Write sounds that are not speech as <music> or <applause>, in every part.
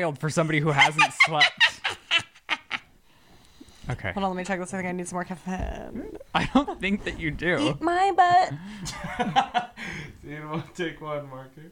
wild for somebody who hasn't slept. <laughs> Okay. Hold on, let me check this. I think I need some more caffeine. I don't think that you do. My butt. <laughs> You want to take one, Marker?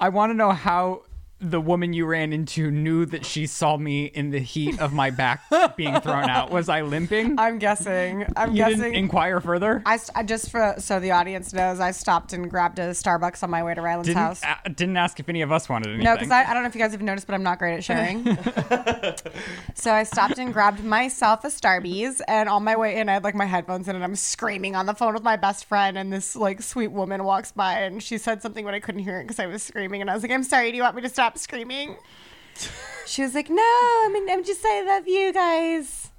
I want to know how the woman you ran into knew that she saw me in the heat of my back <laughs> being thrown out. Was I limping? I'm guessing. I'm you guessing. didn't inquire further? I, st- I just for so the audience knows, I stopped and grabbed a Starbucks on my way to Ryland's didn't, house. a- didn't ask if any of us wanted anything. No, because I, I don't know if you guys have noticed, but I'm not great at sharing. <laughs> so I stopped and grabbed myself a Starbies, and on my way in, I had like my headphones in, and I'm screaming on the phone with my best friend, and this like sweet woman walks by, and she said something, but I couldn't hear it because I was screaming, and I was like, "I'm sorry, do you want me to stop screaming?" She was like, "No, I mean, I'm just I love you guys."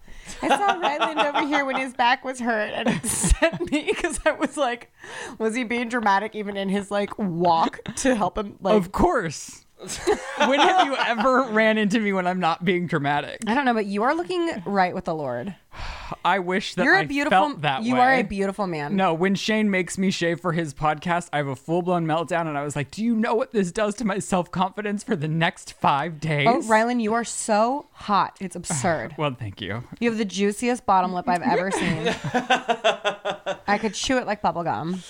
I saw Ryland over here when his back was hurt, and it sent me because I was like, was he being dramatic even in his like walk to help him? Like, Of course. When have you ever ran into me when I'm not being dramatic? I don't know, but you are looking right with the Lord. I wish that You're I a beautiful. felt that you way. are a beautiful man. No, when Shane makes me shave for his podcast, I have a full blown meltdown, and I was like, "Do you know what this does to my self confidence for the next five days?" Oh, Ryland, you are so hot. It's absurd. <sighs> Well, thank you. You have the juiciest bottom lip I've ever seen. <laughs> I could chew it like bubble gum.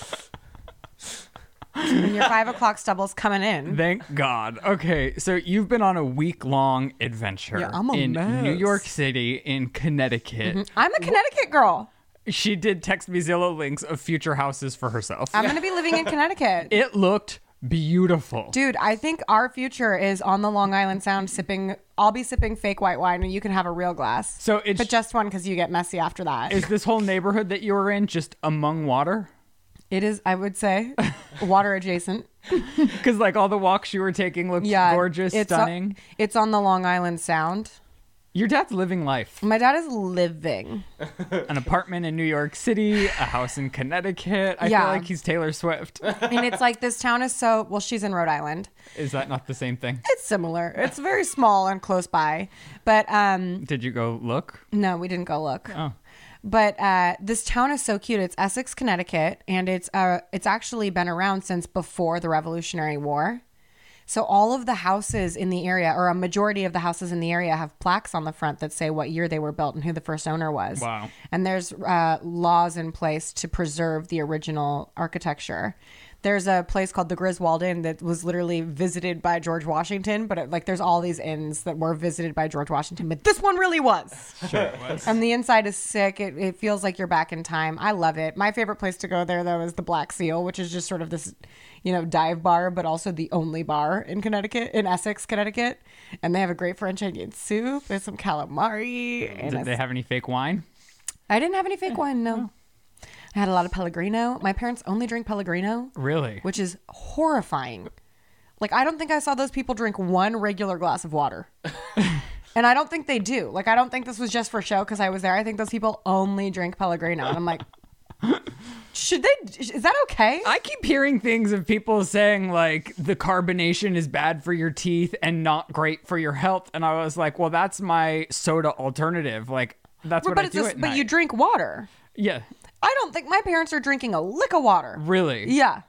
And your five o'clock stubble's coming in. Thank God. Okay, so you've been on a week long adventure Yeah, I'm a in mess. New York City, in Connecticut. Mm-hmm. I'm a Connecticut girl. She did text me Zillow links of future houses for herself. I'm gonna be living in <laughs> Connecticut. it looked beautiful. Dude, I think our future is on the Long Island Sound sipping. I'll be sipping fake white wine, and you can have a real glass. So it's but just one because you get messy after that. is this whole neighborhood that you were in just among water? It is, I would say, water adjacent. <laughs> Because like all the walks you were taking looked Yeah, gorgeous, it's stunning. it's on the Long Island Sound. Your dad's living life. My dad is living. <laughs> An apartment in New York City, a house in Connecticut. I Yeah. feel like he's Taylor Swift. <laughs> and it's like this town is so well she's in rhode island Is that not the same thing? it's similar it's very small and close by but um Did you go look? no we didn't go look Oh. But uh this town is so cute it's essex connecticut and it's uh it's actually been around since before the revolutionary war so all of the houses in the area or a majority of the houses in the area have plaques on the front that say what year they were built and who the first owner was Wow. and there's uh, laws in place to preserve the original architecture. There's a place called the Griswold Inn that was literally visited by George Washington, but it, like there's all these inns that were visited by George Washington, but this one really was. Sure it was. And the inside is sick. It, it feels like you're back in time. I love it. My favorite place to go there though is the Black Seal, which is just sort of this, you know, dive bar, but also the only bar in Connecticut, in Essex, Connecticut. And they have a great French onion soup. There's some calamari. And Did they have any fake wine? I didn't have any fake wine, no. Oh. I had a lot of Pellegrino. My parents only drink Pellegrino, Really? which is horrifying. Like, I don't think I saw those people drink one regular glass of water. <laughs> and I don't think they do. Like, I don't think this was just for show because I was there. I think those people only drink Pellegrino. And I'm like, <laughs> should they? Is that okay? I keep hearing things of people saying like the carbonation is bad for your teeth and not great for your health, and I was like, well, that's my soda alternative. Like that's what but I it's do just, at but night. you drink water. yeah, I don't think my parents are drinking a lick of water. really. Yeah.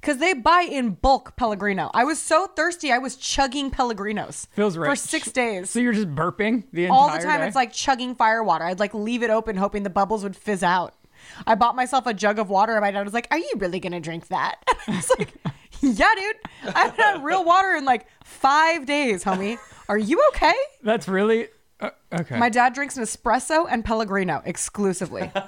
Because they buy in bulk Pellegrino. I was so thirsty, I was chugging Pellegrinos Feels for six days. So you're just burping the entire All the time, day? it's like chugging fire water. I'd like leave it open, hoping the bubbles would fizz out. I bought myself a jug of water, and my dad was like, "Are you really gonna drink that?" <laughs> I was like, "Yeah, dude. I haven't had real water in like five days, homie. Are you okay?" that's really uh, okay. My dad drinks an espresso and Pellegrino exclusively. <laughs>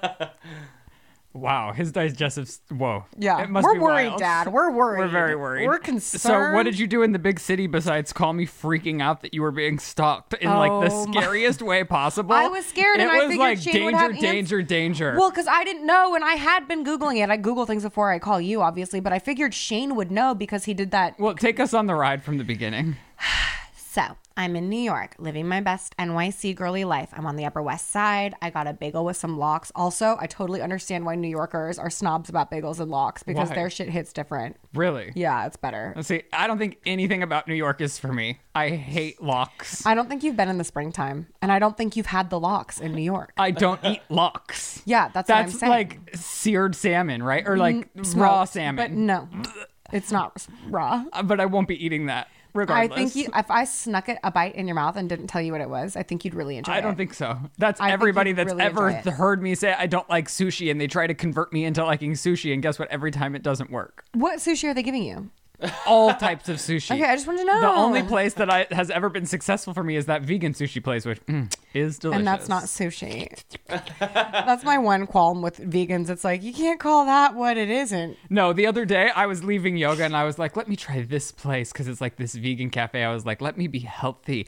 wow, his digestive. Whoa. Yeah, It must we're be worried, wild. Dad. We're worried. We're very worried. We're concerned. So, what did you do in the big city besides call me freaking out that you were being stalked in like the Oh, my- <laughs> scariest way possible? I was scared, It and I was figured like Shane danger, would have ans- danger, danger. Well, because I didn't know, and I had been Googling it. I Google things before I call you, obviously, but I figured Shane would know because he did that. Well, take us on the ride from the beginning. <sighs> So I'm in New York, living my best NYC girly life. I'm on the Upper West Side. I got a bagel with some lox. Also, I totally understand why New Yorkers are snobs about bagels and lox because Why? their shit hits different. Really? Yeah, it's better. Let's see. I don't think anything about New York is for me. I hate lox. I don't think you've been in the springtime, and I don't think you've had the lox in New York. I don't eat lox. Yeah, that's what I'm That's saying. like seared salmon, right? Or like Smoked, raw But salmon. no. It's not raw. Uh, but I won't be eating that I think you, if I snuck it a bite in your mouth and didn't tell you what it was, I think you'd really enjoy it. I don't think so. That's I everybody that's really ever heard me say I don't like sushi and they try to convert me into liking sushi and guess what? Every time it doesn't work. What sushi are they giving you? All types of sushi. Okay, I just wanted to know. The only place that I has ever been successful for me is that vegan sushi place, which mm, is delicious. and that's not sushi. that's my one qualm with vegans. It's like you can't call that what it isn't. No, the other day I was leaving yoga and I was like, let me try this place because it's like this vegan cafe. I was like, let me be healthy.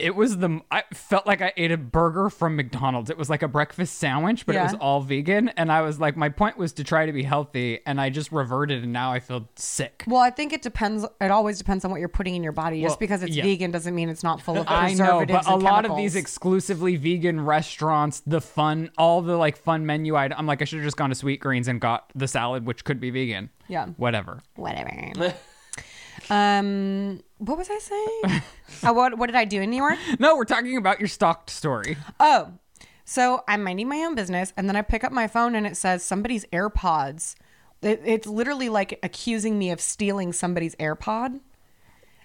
It was the, I felt like I ate a burger from McDonald's. It was like a breakfast sandwich, but it was all vegan. And I was like, my point was to try to be healthy. And I just reverted and now I feel sick. Well, I think it depends. It always depends on what you're putting in your body. Well, Just because it's yeah. vegan doesn't mean it's not full of preservatives. <laughs> I know, preservatives. but a and lot of these exclusively vegan restaurants, the fun, all the like fun menu item. I'm like, I should have just gone to Sweetgreens and got the salad, which could be vegan. Yeah. Whatever. whatever. <laughs> um, what was I saying? <laughs> oh, what what did I do in New York? No, we're talking about your stalked story. Oh, so I'm minding my own business, and then I pick up my phone, and it says somebody's AirPods. It, it's literally like accusing me of stealing somebody's AirPod,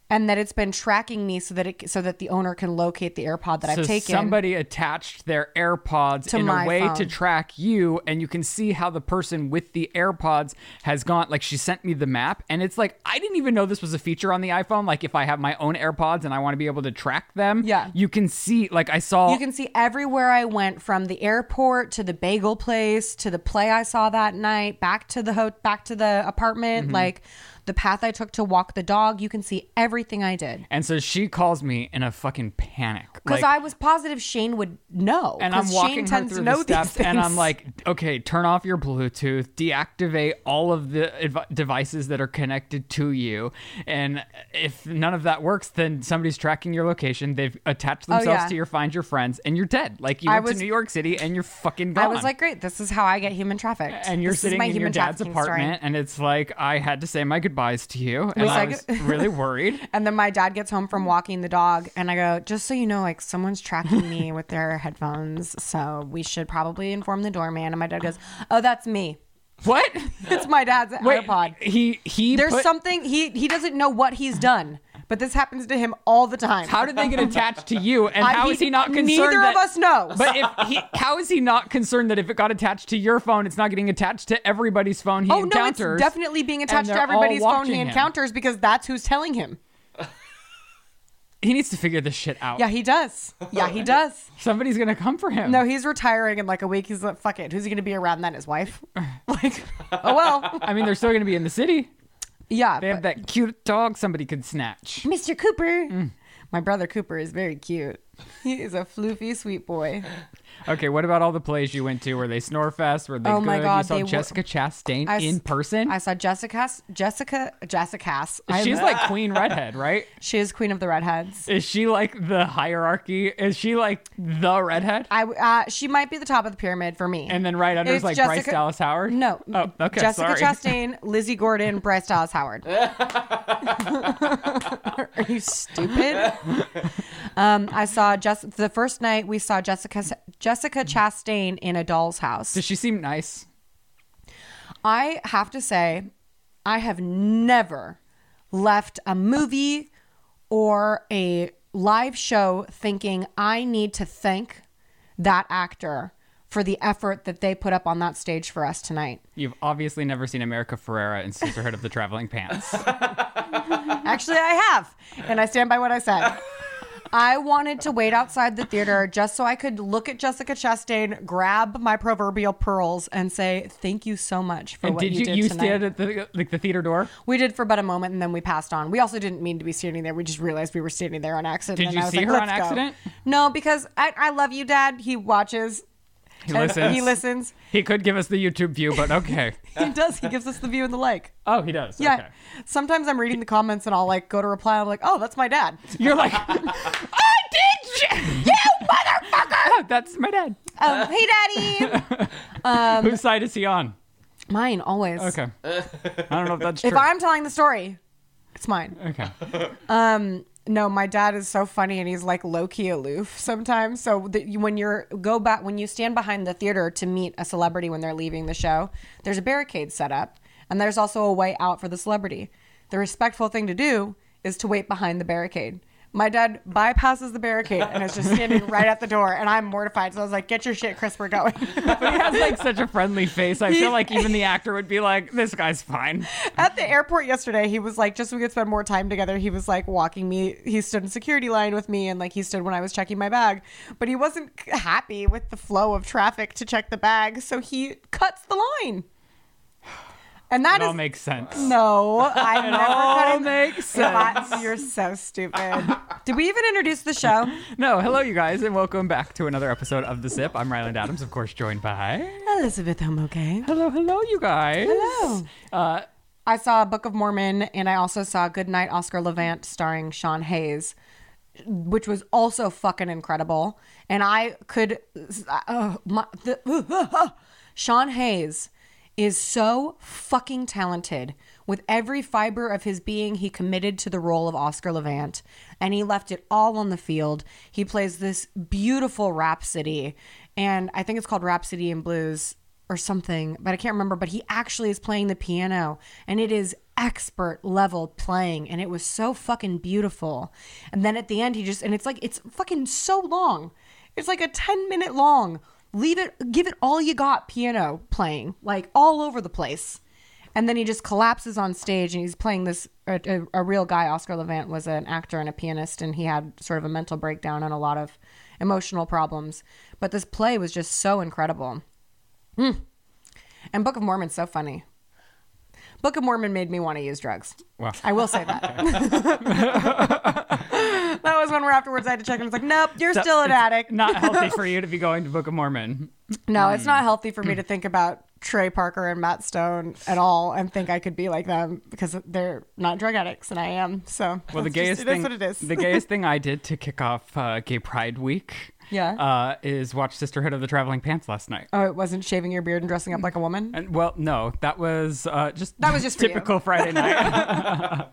and that it's been tracking me so that it so that the owner can locate the AirPod that so I've taken. somebody attached their AirPods To in my a way to track you, and you can see how the person with the AirPods has gone. Like she sent me the map, and it's like I didn't even know this was a feature on the iPhone. Like if I have my own AirPods and I want to be able to track them, Yeah. you can see. Like I saw. You can see everywhere I went from the airport to the bagel place to the play I saw that night, back to the ho- back to the apartment, Mm-hmm. like the path I took to walk the dog. You can see everything I did. and so she calls me in a fucking panic. Because like, I was positive Shane would know. and I'm walking Shane her tends through to know the steps, and I'm like, okay, turn off your Bluetooth, deactivate all of the adv- devices that are connected to you, and if none of that works, then somebody's tracking your location. They've attached themselves Oh, yeah. to your Find Your Friends, and you're dead. Like you I went was- to New York City, and you're fucking gone. I was like, great, this is how I get human trafficked. and you're This sitting my in your dad's trafficking story. apartment, and it's like I had to say my goodbyes to you, and I was really <laughs> worried. And then my dad gets home from walking the dog, and I go, just so you know, like someone's tracking me <laughs> with their headphones, so we should probably inform the doorman. And my dad goes, oh, that's me. What? <laughs> It's my dad's Wait, AirPod. he he There's put- something he he doesn't know what he's done, but this happens to him all the time. How did they get attached to you? And I- how he- is he not concerned? neither of us know. But if he, how is he not concerned that if it got attached to your phone, it's not getting attached to everybody's phone he oh no, encounters? it's definitely being attached to everybody's phone he him? encounters because that's who's telling him. He needs to figure this shit out. Yeah, he does. Yeah, he does. Somebody's gonna come for him. No, he's retiring in like a week. He's like, fuck it. Who's he going to be around then? His wife? <laughs> Like, oh well. I mean, they're still gonna be in the city. Yeah. They have but- that cute dog somebody could snatch. Mr. Cooper. Mm. My brother Cooper is very cute. He is a floofy, sweet boy. Okay, what about all the plays you went to? Were they Snorefest? Were they Oh good? my God, you saw they were- Jessica Chastain I s- in person. I saw Jessica, Jessica, Jessica. I- She's like Queen Redhead, right? <laughs> she is queen of the redheads. Is she like the hierarchy? Is she like the redhead? I uh, she might be the top of the pyramid for me. And then right under is It's like Bryce Dallas Howard. no, Oh, okay. Jessica sorry. Chastain, <laughs> Lizze Gordon, Bryce Dallas Howard. <laughs> Are you stupid? um, I saw just the first night we saw Jessica Jessica Chastain in a doll's house. Does she seem nice? I have to say, I have never left a movie or a live show thinking I need to thank that actor for the effort that they put up on that stage for us tonight. You've obviously never seen America Ferrera in Sisterhood of the Traveling Pants. <laughs> Actually, I have, and I stand by what I said. I wanted to wait outside the theater just so I could look at Jessica Chastain, grab my proverbial pearls, and say thank you so much for and what did you, you did you tonight. stand at the like the theater door? We did for but a moment and then we passed on. We also didn't mean to be standing there. We just realized we were standing there on accident. Did and you I was see like, her on go." accident? No, because I, I love you, Dad. He watches. He and listens. He listens. He could give us the YouTube view, but okay. <laughs> He does. He gives us the view and the like. Oh, he does. Yeah. Okay. Sometimes I'm reading the comments and I'll like go to reply. And I'm like, oh, that's my dad. <laughs> You're like, <laughs> I did you, you motherfucker. That's my dad. Oh, hey, Daddy. Um, Whose side is he on? Mine always. Okay. I don't know if that's true. If I'm telling the story, it's mine. okay. Um, no, my dad is so funny and he's like low key aloof sometimes. So that when you're go back when you stand behind the theater to meet a celebrity when they're leaving the show, there's a barricade set up. And there's also a way out for the celebrity. The respectful thing to do is to wait behind the barricade. My dad bypasses the barricade and is just standing <laughs> right at the door, and I'm mortified. So I was like, "Get your shit, Chris. We're going." But he has like such a friendly face. I feel like even the <laughs> actor would be like, "This guy's fine." at the airport yesterday, he was like, just so we could spend more time together, he was like walking me. He stood in security line with me, and like he stood when I was checking my bag. But he wasn't happy with the flow of traffic to check the bag, so he cuts the line. And that It all is makes sense. no, I <laughs> never all makes God, You're so stupid. Did we even introduce the show? <laughs> No, hello, you guys, and welcome back to another episode of The Sip. I'm Ryland Adams, of course, joined by. Elizabeth, okay. Hello, hello, you guys. Hello. Uh, I saw Book of Mormon, and I also saw Good Night, Oscar Levant starring Sean Hayes, which was also fucking incredible. And I could, uh, my, the, <laughs> Sean Hayes is so fucking talented. With every fiber of his being, he committed to the role of Oscar Levant, and he left it all on the field. He plays this beautiful Rhapsody, and I think it's called Rhapsody in Blues or something, but I can't remember. But he actually is playing the piano, and it is expert level playing, and it was so fucking beautiful. And then at the end, he just and it's like it's fucking so long. It's like a ten minute long. Leave it, give it all you got. Piano playing like all over the place, and then he just collapses on stage, and he's playing this. A, a, a real guy, Oscar Levant, was an actor and a pianist, and he had sort of a mental breakdown and a lot of emotional problems. But this play was just so incredible. Mm. And Book of Mormon's so funny. Book of Mormon made me want to use drugs. Wow. I will say that. <laughs> <laughs> <laughs> that was one where afterwards I had to check and it's like, nope, you're so still an addict. Not healthy for <laughs> you to be going to Book of Mormon. no, it's not healthy for me to think about Trey Parker and Matt Stone at all and think I could be like them because they're not drug addicts and I am. So Well, the gayest just, thing, what it is. the gayest thing <laughs> I did to kick off uh, Gay Pride Week, Yeah. uh, is watch Sisterhood of the Traveling Pants last night. oh, it wasn't shaving your beard and dressing up like a woman. And well, no, that was uh, just That was just typical Friday night.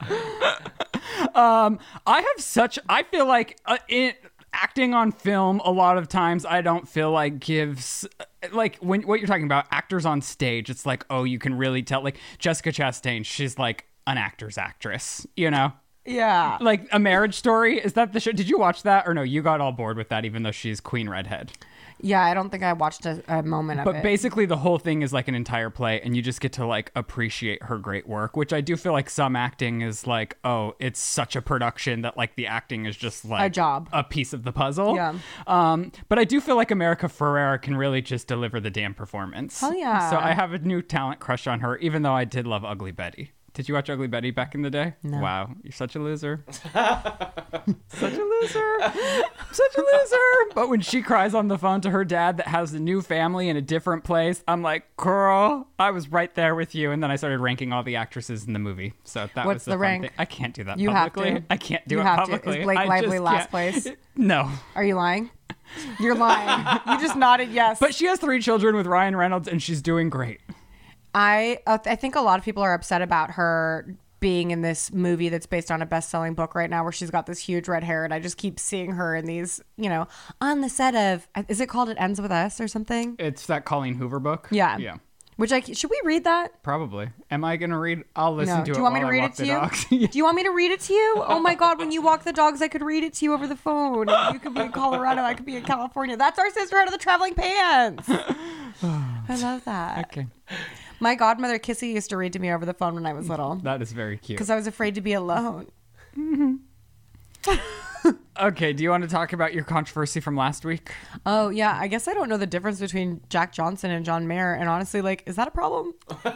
Um, I have such. I feel like uh, in acting on film, a lot of times I don't feel like gives like when what you're talking about actors on stage. It's like oh, you can really tell. Like Jessica Chastain, she's like an actor's actress. You know. Yeah. Like a marriage story is that the show? Did you watch that or no? You got all bored with that, even though she's Queen Redhead. Yeah, I don't think I watched a, a moment of But it. But basically, the whole thing is like an entire play, and you just get to like appreciate her great work, which I do feel like some acting is like, oh, it's such a production that like the acting is just like A job. a piece of the puzzle. Yeah. Um, but I do feel like America Ferrera can really just deliver the damn performance. Hell yeah. So I have a new talent crush on her, even though I did love Ugly Betty. Did you watch Ugly Betty back in the day? No. Wow, you're such a loser. <laughs> such a loser. such a loser. But when she cries on the phone to her dad that has a new family in a different place, I'm like, girl, I was right there with you. And then I started ranking all the actresses in the movie. So that What's was the fun rank? thing. I can't do that You have to. I can't do You it have to. Is. Blake I Lively just last can't. place? No. Are you lying? You're lying. you just nodded yes. But she has three children with Ryan Reynolds, and she's doing great. I uh, I think a lot of people are upset about her being in this movie that's based on a best-selling book right now where she's got this huge red hair and I just keep seeing her in these, you know, on the set of is it called It Ends With Us or something? It's that Colleen Hoover book. Yeah. Yeah. Which I should we read that? Probably. Am I gonna read? I'll listen No. to Do it. you want me to I read it to you? <laughs> <laughs> Do you want me to read it to you? Oh my god, when you walk the dogs I could read it to you over the phone. You could be in Colorado, I could be in California. That's our sisterhood of the traveling pants. <laughs> I love that. okay, My godmother Kissy used to read to me over the phone when I was little <laughs> that is very cute. because I was afraid to be alone. <laughs> Okay, do you want to talk about your controversy from last week? Oh yeah, I guess I don't know the difference between Jack Johnson and John Mayer, and honestly, like, is that a problem? <laughs>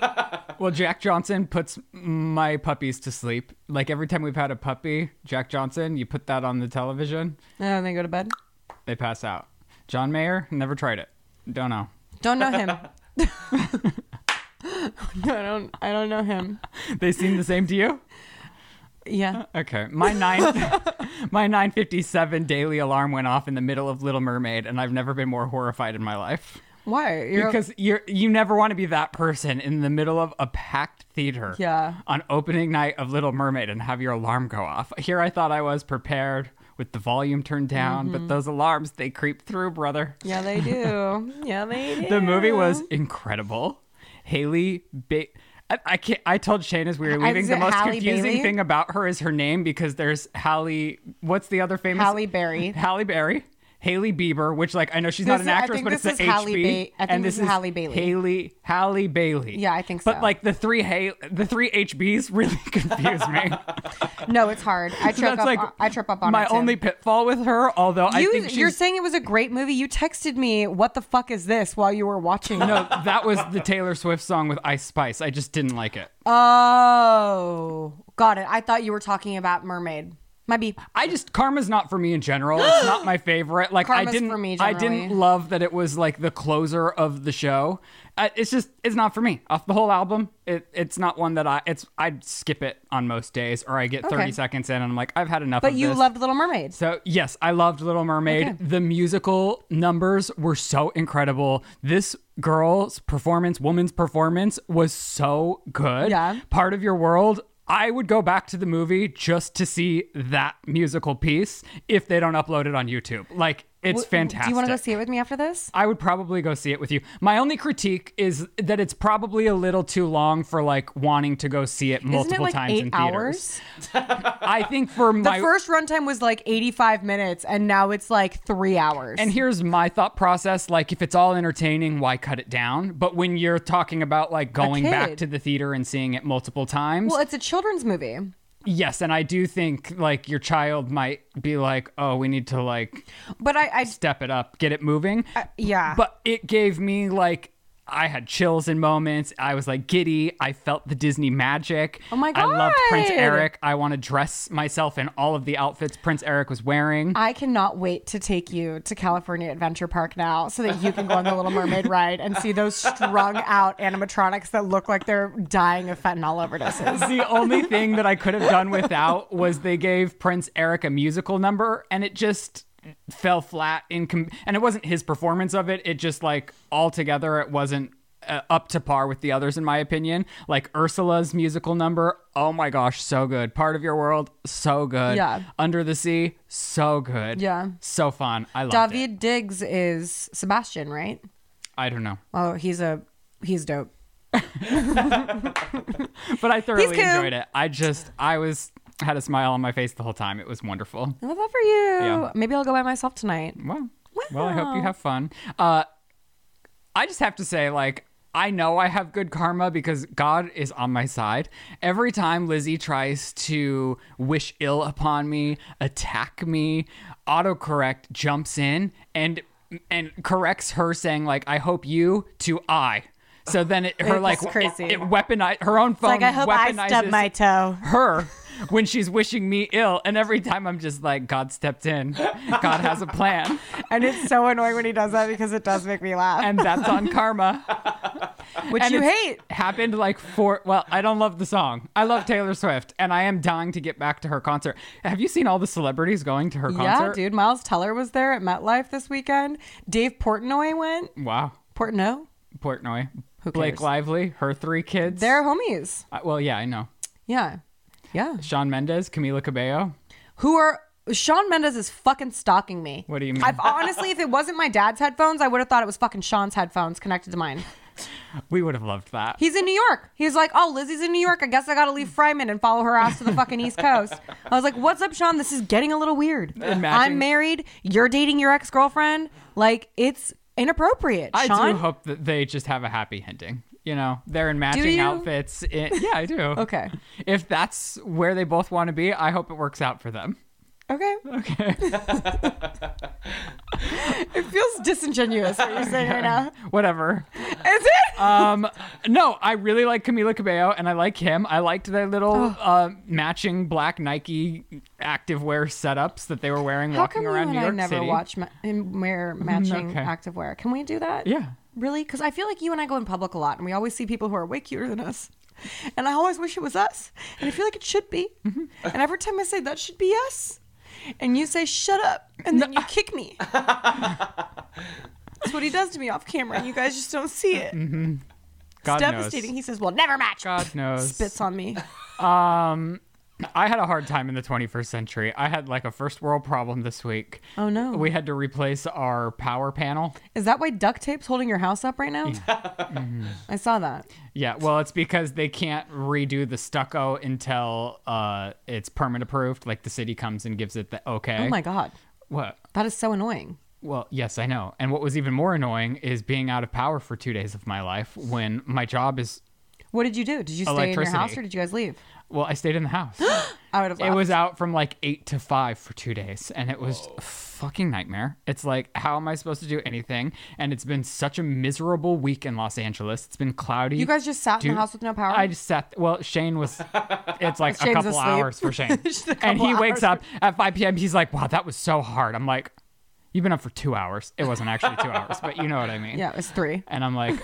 Well, Jack Johnson puts my puppies to sleep. Like every time we've had a puppy, Jack Johnson, you put that on the television, And they go to bed. they pass out. John Mayer, never tried it. Don't know. Don't know him. <laughs> I don't. I don't know him. They seem the same to you? Yeah. Okay. My nine <laughs> my 957 daily alarm went off in the middle of Little Mermaid and I've never been more horrified in my life. Why? You're, because you're you never want to be that person in the middle of a packed theater Yeah. on opening night of Little Mermaid and have your alarm go off. Here I thought I was prepared with the volume turned down, Mm-hmm. but those alarms they creep through, brother. yeah, they do. Yeah, they do. <laughs> The movie was incredible. Haley ba- I, I can't. I told Shane as we were leaving the most Halle confusing Bailey? thing about her is her name because there's Halle. What's the other famous? Halle Berry. Halle Berry. Hailey Bieber, which like I know she's not This an is- I actress, think but it's this the is HB, Ba- I think and this this is Halle Bailey. Haley Halle Bailey. Yeah, I think so. But like the three ha- the three HBs really <laughs> confuse me. No, it's hard. I So trip up. like on, I trip up on my only pitfall with her. Although I You, think she's, you're saying it was a great movie. You texted me, "What the fuck is this?" while you were watching. no, that was the Taylor Swift song with Ice Spice. I just didn't like it. Oh, got it. I thought you were talking about Mermaid. Might be. I just Karma's not for me in general. It's not my <gasps> favorite. Like I didn't for me I didn't love that it was like the closer of the show. Uh, it's just it's not for me. Off the whole album, it, it's not one that I it's I'd skip it on most days or I get 30 Okay. seconds in and I'm like I've had enough But of you this. loved Little Mermaid. So yes, I loved Little Mermaid. Okay. The musical numbers were so incredible. This girl's performance, woman's performance, was so good. Yeah. Part of your world. I would go back to the movie just to see that musical piece if they don't upload it on YouTube. Like it's W- fantastic. Do you want to go see it with me after this? I would probably go see it with you. My only critique is that it's probably a little too long for like wanting to go see it multiple Isn't it like times eight in theaters. hours? <laughs> I think for The my first runtime was like 85 minutes, and now it's like three hours. And here's my thought process like if it's all entertaining, why cut it down? But when you're talking about like going back to the theater and seeing it multiple times, well, it's a children's movie. Yes, and I do think like your child might be like, "Oh, we need to like But I, I step it up, get it moving." Uh, yeah. But it gave me like I had chills in moments. I was like giddy. I felt the Disney magic. Oh my god! I loved Prince Eric. I want to dress myself in all of the outfits Prince Eric was wearing. I cannot wait to take you to California Adventure Park now so that you can go on the Little Mermaid ride and see those strung out animatronics that look like they're dying of fentanyl overdoses. the only thing that I could have done without was they gave Prince Eric a musical number and it just fell flat in com- and it wasn't his performance of it it just like altogether it wasn't uh, up to par with the others in my opinion like Ursula's musical number oh my gosh so good part of your world so good Yeah. under the sea so good Yeah. so fun I loved it Daveed Diggs is Sebastian, right? I don't know Oh, he's a he's dope. <laughs> but I thoroughly cool. enjoyed it I just I was had a smile on my face the whole time it was wonderful I love that for you. Yeah. Maybe I'll go by myself tonight. Well, well, I hope you have fun. Uh, I just have to say, like, I know I have good karma because God is on my side. Every time Lizze tries to wish ill upon me, attack me, autocorrect jumps in and and corrects her saying like, "I hope you" to "I." So then it, her It's like crazy. It, it weaponize her own phone. Like I hope I stubbed my toe. her <laughs> when she's wishing me ill, and every time I'm just like, God stepped in. God has a plan. And it's so annoying when he does that because it does make me laugh. and that's on karma. Which And you hate. Happened like four. Well, I don't love the song. I love Taylor Swift, and I am dying to get back to her concert. Have you seen all the celebrities going to her concert? Yeah, dude. Miles Teller was there at MetLife this weekend. Dave Portnoy went. Wow, Portnoy? Portnoy, Who Blake cares? Lively, her three kids. They're homies. Uh, well, yeah, I know. Yeah. Yeah. Shawn Mendes, Camila Cabello. Who are Shawn Mendes is fucking stalking me. What do you mean? I've honestly, if it wasn't my dad's headphones, I would have thought it was fucking Shawn's headphones connected to mine. <laughs> We would have loved that. He's in New York. He's like, oh, Lizze's in New York. I guess I got to leave Fryman and follow her ass to the fucking East Coast. I was like, what's up, Shawn? This is getting a little weird. Imagine- I'm married. You're dating your ex girlfriend. Like, it's inappropriate. I Shawn? do hope that they just have a happy ending. You know, they're in matching outfits. It- yeah, I do. <laughs> Okay. If that's where they both want to be, I hope it works out for them. Okay. Okay. <laughs> It feels disingenuous what you're saying right now. Whatever. Is it? Um, no, I really like Camila Cabello, and I like him. I liked their little Oh. uh, matching black Nike activewear setups that they were wearing How walking come you around and New I never City. watch ma- wear matching okay. activewear? Can we do that? Yeah. Really? Because I feel like you and I go in public a lot, and we always see people who are way cuter than us. And I always wish it was us. And I feel like it should be. Mm-hmm. And every time I say that should be us, and you say shut up, and then you kick me. That's what he does to me off camera, and you guys just don't see it. Mm-hmm. God it's devastating. knows. He says, "Well, never match." God knows. Spits on me. Um, I had a hard time in the 21st century. I had like a first world problem this week. Oh no. We had to replace our power panel. Is that why duct tape's holding your house up right now? <laughs> I saw that. Yeah, well, it's because they can't redo the stucco until uh, it's permit approved. Like the city comes and gives it the okay. Oh my god. What? That is so annoying. Well, yes, I know. And what was even more annoying is being out of power for two days of my life when my job is. What did you do? Did you stay in your house or did you guys leave? Well, I stayed in the house. I would have it was out from like eight to five for two days, and it was a fucking nightmare. It's like, how am I supposed to do anything? And it's been such a miserable week in Los Angeles. It's been cloudy. You guys just sat in Dude, the house with no power? I just sat. Well, Shane was. It's like <laughs> a Shane's couple asleep. hours for Shane, <laughs> Just a and couple he wakes hours. up at 5 p.m. He's like, "Wow, that was so hard." I'm like, "You've been up for two hours." It wasn't actually two hours, but you know what I mean. yeah, it was three. And I'm like,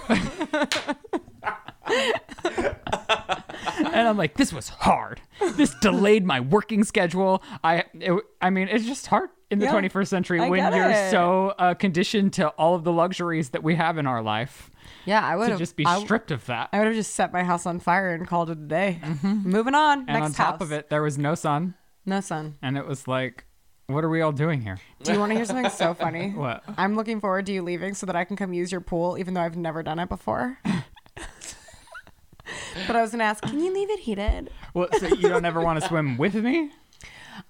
and I'm like, this was hard. This delayed my working schedule. I, it, I mean, it's just hard in the Yeah, 21st century I when you're it. so uh, conditioned to all of the luxuries that we have in our life Yeah, I would have just be I, stripped of that. I would have just set my house on fire and called it a day. Moving on. Mm-hmm. and Next on top house. of it, there was no sun, no sun. and it was like, what are we all doing here? Do you want to hear something so funny? <laughs> What? I'm looking forward to you leaving so that I can come use your pool, even though I've never done it before. <laughs> but I was gonna ask, can you leave it heated? Well, so you don't ever want to swim with me?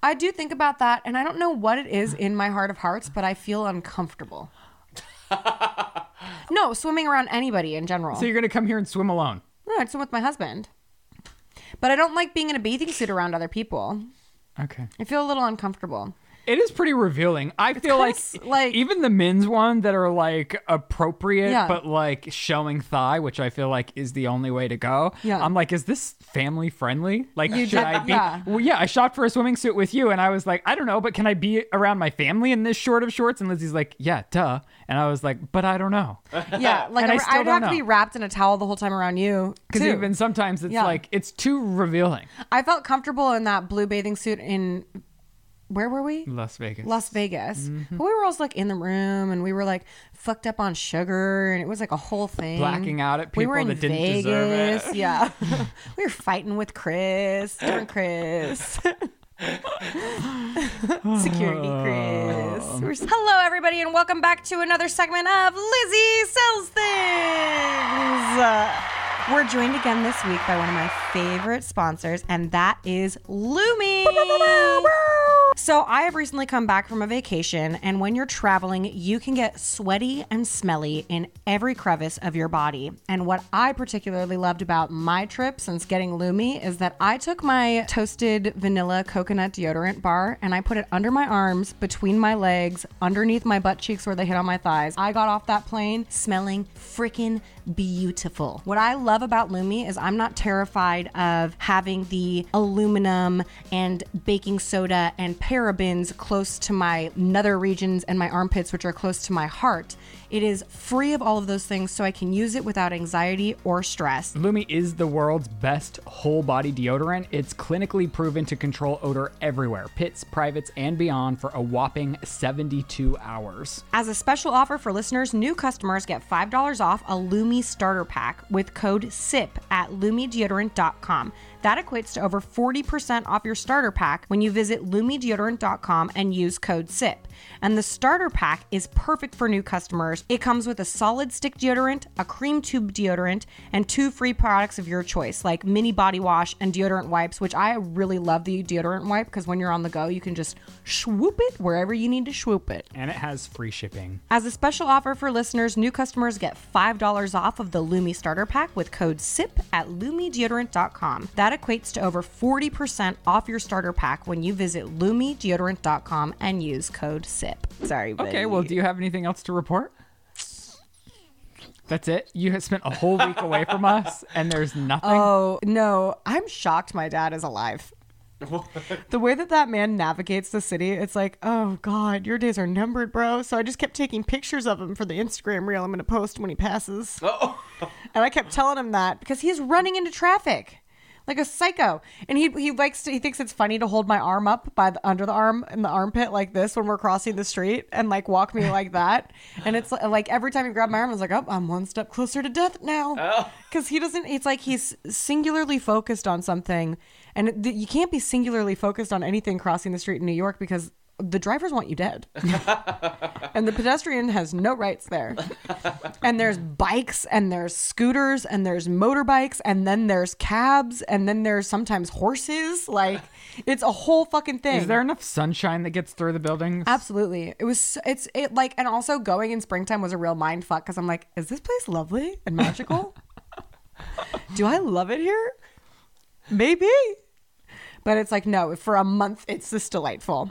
I do think about that, and I don't know what it is in my heart of hearts, but I feel uncomfortable. <laughs> no, swimming around anybody in general. So you're gonna come here and swim alone? no, I'd swim with my husband. But I don't like being in a bathing suit around other people. Okay. I feel a little uncomfortable. It is pretty revealing. I feel like, like- even the men's one that are like appropriate, Yeah. but like showing thigh, which I feel like is the only way to go. Yeah. I'm like, is this family friendly? Like, You should did- I be? yeah. Well, yeah, I shopped for a swimming suit with you, and I was like, I don't know, but can I be around my family in this short of shorts? And Lizze's like, yeah, duh. And I was like, but I don't know. <laughs> Yeah, like I I would don't have to be wrapped in a towel the whole time around you. Because even sometimes it's Yeah. like it's too revealing. I felt comfortable in that blue bathing suit in where were we? Las Vegas. Las Vegas. Mm-hmm. But we were also like in the room and we were like fucked up on sugar and it was like a whole thing. Blacking out at people we were in that didn't deserve it. Vegas. Yeah. <laughs> <laughs> we were fighting with Chris, different Chris. <laughs> Security Chris. We're- Hello, everybody, and welcome back to another segment of Lizze Sells Things. We're joined again this week by one of my favorite sponsors, and that is Lume. So, I have recently come back from a vacation, and when you're traveling, you can get sweaty and smelly in every crevice of your body. And what I particularly loved about my trip since getting Lume is that I took my toasted vanilla coconut deodorant bar and I put it under my arms, between my legs, underneath my butt cheeks where they hit on my thighs. I got off that plane smelling freaking beautiful. What I love about Lume is I'm not terrified of having the aluminum and baking soda and parabens close to my nether regions and my armpits, which are close to my heart. It is free of all of those things, so I can use it without anxiety or stress. Lume is the world's best whole body deodorant. It's clinically proven to control odor everywhere, pits, privates, and beyond for a whopping 72 hours. As a special offer for listeners, new customers get $5 off a Lume starter pack with code SIP at lumedeodorant.com. That equates to over 40% off your starter pack when you visit lumedeodorant.com and use code SIP. And the starter pack is perfect for new customers. It comes with a solid stick deodorant, a cream tube deodorant, and two free products of your choice, like mini body wash and deodorant wipes, which I really love the deodorant wipe because when you're on the go, you can just swoop it wherever you need to swoop it. And it has free shipping. As a special offer for listeners, new customers get $5 off of the Lume starter pack with code SIP at lumedeodorant.com. That equates to over 40% off your starter pack when you visit lumedeodorant.com and use code SIP. Sorry, buddy. Okay, well, do you have anything else to report? That's it? You have spent a whole week away from us and there's nothing? Oh, no. I'm shocked my dad is alive. the way that that man navigates the city, it's like, oh God, your days are numbered, bro. So I just kept taking pictures of him for the Instagram reel I'm going to post when he passes. Oh. And I kept telling him that because he's running into traffic. Like a psycho. And he he likes to, he thinks it's funny to hold my arm up by the under the arm in the armpit like this when we're crossing the street and like walk me like <laughs> that. And it's like every time he grabbed my arm, I was like, oh, I'm one step closer to death now. Oh. Because he doesn't. It's like he's singularly focused on something, and it, you can't be singularly focused on anything crossing the street in New York because. The drivers want you dead. <laughs> and the pedestrian has no rights there. and there's bikes and there's scooters and there's motorbikes and then there's cabs and then there's sometimes horses. Like it's a whole fucking thing. Is there enough sunshine that gets through the buildings? Absolutely. It was it's it like and also going in springtime was a real mind fuck cuz I'm like, is this place lovely and magical? <laughs> Do I love it here? Maybe. But it's like no, for a month it's just delightful.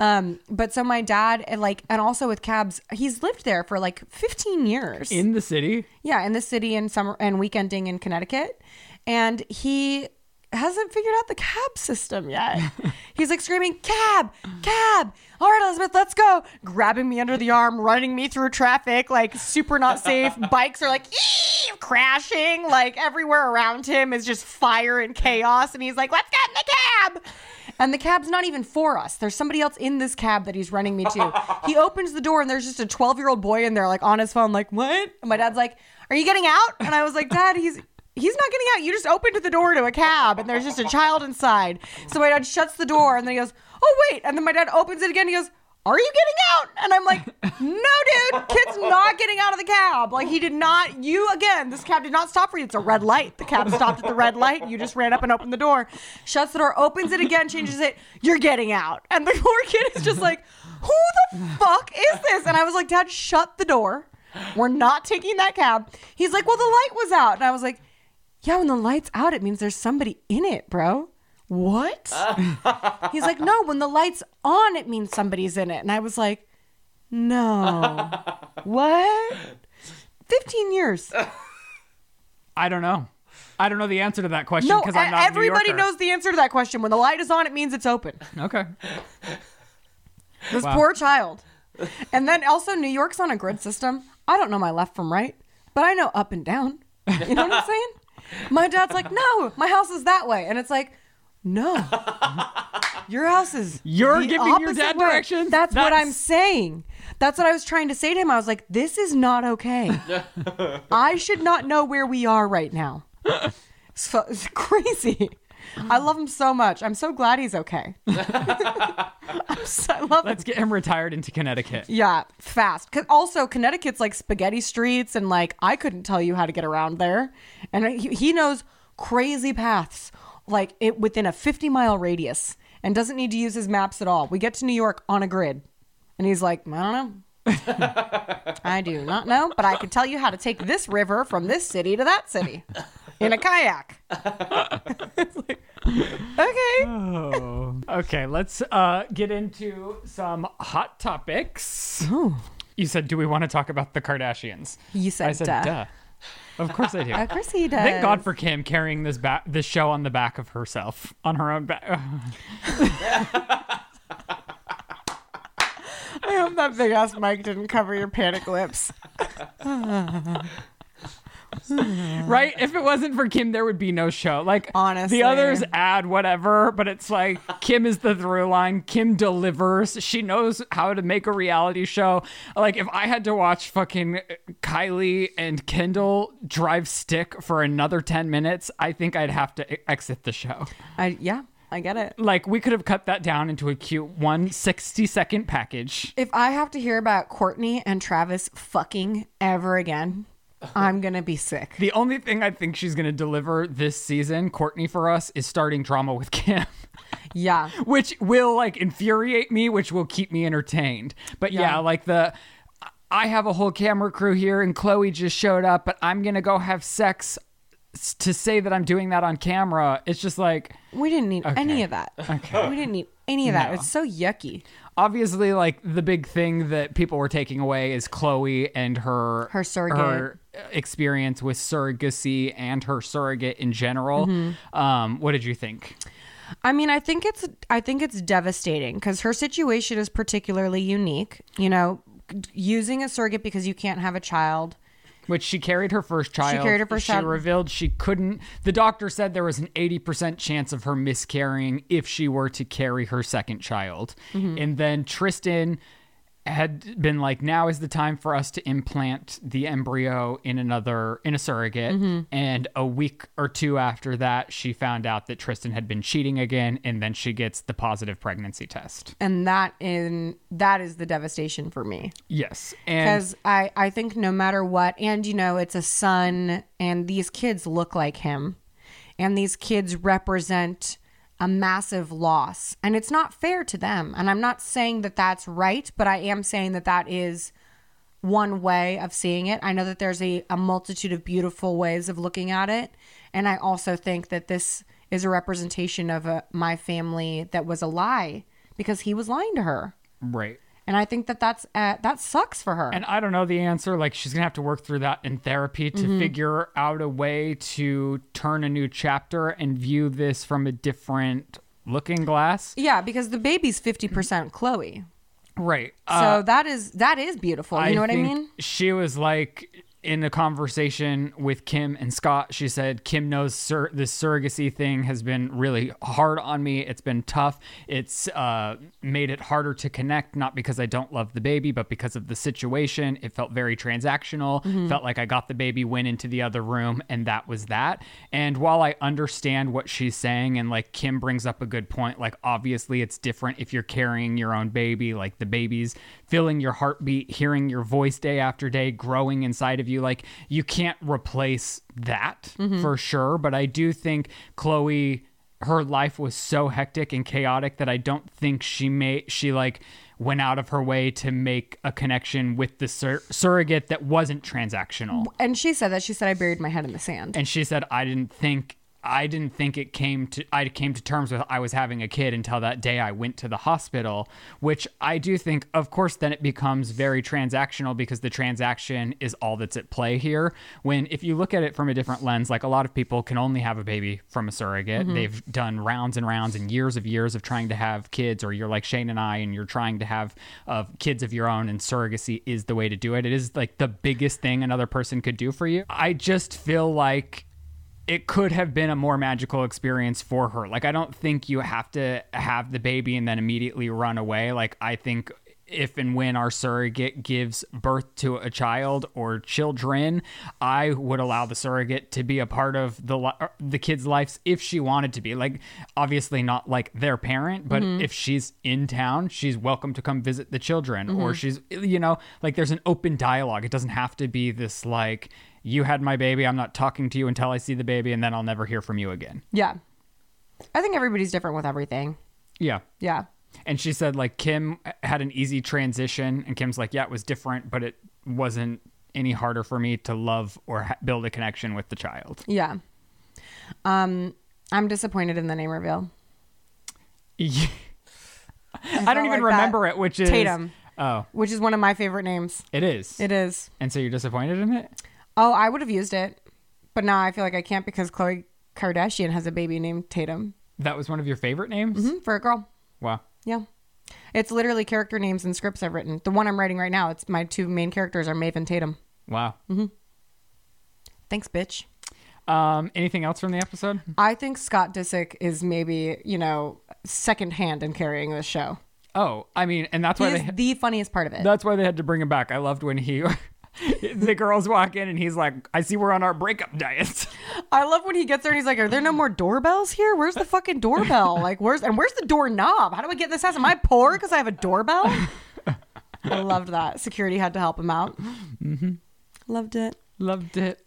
Um but so my dad and like and also with cabs, he's lived there for like 15 years. In the city? Yeah, in the city and summer and weekending in Connecticut. And he hasn't figured out the cab system yet. <laughs> He's like screaming, cab, cab. All right, Elizabeth, let's go. Grabbing me under the arm, running me through traffic, like super not safe. <laughs> Bikes are like, "Ee!" crashing. Like everywhere around him is just fire and chaos. And he's like, let's get in the cab. And the cab's not even for us. There's somebody else in this cab that he's running me to. <laughs> he opens the door and there's just a 12 year old boy in there, like on his phone, like, what? And my dad's like, are you getting out? And I was like, Dad, he's. He's not getting out. You just opened the door to a cab and there's just a child inside. So my dad shuts the door and then he goes, Oh, wait. And then my dad opens it again. He goes, Are you getting out? And I'm like, No, dude. Kid's not getting out of the cab. Like, he did not. You, again, this cab did not stop for you. It's a red light. The cab stopped at the red light. You just ran up and opened the door, shuts the door, opens it again, changes it. You're getting out. And the poor kid is just like, Who the fuck is this? And I was like, Dad, shut the door. We're not taking that cab. He's like, Well, the light was out. And I was like, yeah, when the light's out, it means there's somebody in it, bro. What? <laughs> He's like, no, when the light's on, it means somebody's in it. And I was like, no. <laughs> what? 15 years. I don't know. I don't know the answer to that question No, because I'm e- not a New everybody knows the answer to that question. When the light is on, it means it's open. Okay. This Wow. poor child. And then also, New York's on a grid system. I don't know my left from right, but I know up and down. You know what I'm <laughs> saying? My dad's like, no, my house is that way. And it's like, no, your house is. You're giving your dad way. directions? That's, what I'm saying. That's what I was trying to say to him. I was like, this is not okay. <laughs> I should not know where we are right now. <laughs> So, it's crazy. I love him so much. I'm so glad he's okay. <laughs> I'm so, I love. Let's get him retired into Connecticut. Yeah, fast. 'Cause also, Connecticut's like spaghetti streets, and like I couldn't tell you how to get around there. And he, he knows crazy paths, like it within a 50 mile radius, and doesn't need to use his maps at all. We get to New York on a grid, and he's like, I don't know. <laughs> I do not know, but I can tell you how to take this river from this city to that city in a kayak. It's <laughs> like, okay. Oh. Okay, let's uh, get into some hot topics. You said, do we want to talk about the Kardashians? You said, I said, duh. duh. Of course I do. Of course he does. Thank God for Kim carrying this back, this show on the back of herself, on her own back. <laughs> I hope that big ass mic didn't cover your panic lips. <laughs> Hmm. right? If it wasn't for Kim, there would be no show. Like Honestly. the others add whatever, but it's like Kim is the through line. Kim delivers. She knows how to make a reality show. Like if I had to watch fucking Kylie and Kendall drive stick for another ten minutes, I think I'd have to exit the show. I yeah, I get it. Like we could have cut that down into a cute one 60 second package. If I have to hear about Kourtney and Travis fucking ever again, I'm gonna be sick. The only thing I think she's gonna deliver this season, Kourtney for us, is starting drama with Kim. <laughs> Yeah. which will like infuriate me, which will keep me entertained. But yeah, Yeah. like the I have a whole camera crew here and Khloe just showed up, but I'm going to go have sex to say that I'm doing that on camera. It's just like We didn't need any of that. Okay. We didn't need any of that. No. It's so yucky. obviously like the big thing that people were taking away is Khloe and her Her surrogate. her experience with surrogacy and her surrogate in general. Mm-hmm. Um, what did you think? I mean, I think it's I think it's devastating because her situation is particularly unique. You know, using a surrogate because you can't have a child which she carried her first child. She carried her first she child. revealed she couldn't. The doctor said there was an 80% chance of her miscarrying if she were to carry her second child. Mm-hmm. And then Tristan had been like now is the time for us to implant the embryo in another in a surrogate Mm-hmm. and a week or two after that she found out that Tristan had been cheating again and then she gets the positive pregnancy test. And that in that is the devastation for me. Yes. Because I, I think no matter what and you know it's a son and these kids look like him and these kids represent a massive loss. And it's not fair to them. And i'm not saying that that's right but i am saying that that is one way of seeing it. I know that there's a, a multitude of beautiful ways of looking at it. And i also think that this is a representation of a, my family that was a lie because he was lying to her. Right. And I think that that's uh, that sucks for her. And I don't know the answer. Like she's gonna have to work through that in therapy to Mm-hmm. figure out a way to turn a new chapter and view this from a different looking glass. yeah, because the baby's fifty percent Khloe, Right. so Uh, that is that is beautiful. You know what I mean? She was like in a conversation with Kim and Scott. She said Kim knows sur- this surrogacy thing has been really hard on me. It's been tough. It's uh, made it harder to connect, not because I don't love the baby, but because of the situation. It felt very transactional. Felt like I got the baby, went into the other room, and that was that. And while I understand what she's saying, and like Kim brings up a good point, like obviously it's different if you're carrying your own baby, like the baby's feeling your heartbeat, hearing your voice day after day, growing inside of you. Like you can't replace that mm-hmm. for sure. But I do think Khloe, her life was so hectic and chaotic that I don't think she made, she like, went out of her way to make a connection with the sur- surrogate that wasn't transactional. And she said that she said I buried my head in the sand. And she said, I didn't think. I didn't think it came to I came to terms with I was having a kid until that day I went to the hospital, which I do think of course then it becomes very transactional because the transaction is all that's at play here. When if you look at it from a different lens, like a lot of people can only have a baby from a surrogate. They've done rounds and rounds and years of years of trying to have kids or you're like Shane and I and you're trying to have uh, kids of your own and surrogacy is the way to do it. It is like the biggest thing another person could do for you. I just feel like it could have been a more magical experience for her. Like, I don't think you have to have the baby and then immediately run away. Like, I think if and when our surrogate gives birth to a child or children, I would allow the surrogate to be a part of the li- uh, the kid's lives if she wanted to be. Like, obviously not like their parent, but mm-hmm. if she's in town, she's welcome to come visit the children, or mm-hmm. she's you know like there's an open dialogue. It doesn't have to be this like you had my baby. I'm not talking to you until I see the baby, and then I'll never hear from you again. yeah, I think everybody's different with everything. Yeah. Yeah, And she said, like, Kim had an easy transition. And Kim's like, yeah, it was different, but it wasn't any harder for me to love or ha- build a connection with the child. yeah. Um, I'm disappointed in the name reveal. Yeah. I don't even like remember it, which is. Tatum. Oh, which is one of my favorite names. it is. It is. and so you're disappointed in it? Oh, I would have used it, but now I feel like I can't because Khloe Kardashian has a baby named Tatum That was one of your favorite names? Mhm, for a girl. Wow. Yeah. It's literally character names and scripts I've written. The one I'm writing right now, it's my two main characters are Maeve and Tatum. Wow. Thanks, bitch. Um, anything else from the episode? I think Scott Disick is maybe, you know, second hand in carrying this show. Oh, I mean, and that's He why is they the funniest part of it. That's why they had to bring him back. I loved when he, <laughs> <laughs> the girls walk in and he's like, "I see we're on our breakup diet." I love when he gets there and he's like, "Are there no more doorbells here? Where's the fucking doorbell? Like, where's and where's the doorknob? How do I get in this house? Am I poor because I have a doorbell?" I loved that. Security had to help him out. Mm-hmm. Loved it. loved it.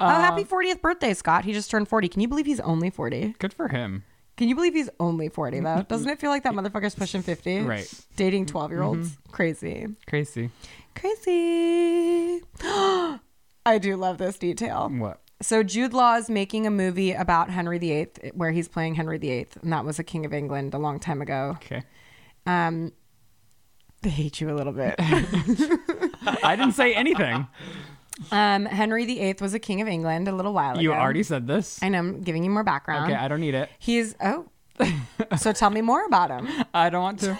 oh, Uh, happy 40th birthday, Scott. He just turned 40. Can you believe he's only 40? Good for him. Can you believe he's only 40 though? Doesn't it feel like that motherfucker's pushing 50? Right. Dating 12 year olds. Crazy. Crazy. Crazy. <gasps> I do love this detail. What? So Jude Law is making a movie about Henry VIII where he's playing Henry VIII, and that was a king of England a long time ago. Okay. Um, they hate you a little bit. <laughs> <laughs> I didn't say anything. um, Henry VIII was a king of England a little while ago. You already said this. I know. I'm giving you more background. Okay, I don't need it. He's oh. so tell me more about him. <laughs> I don't want to.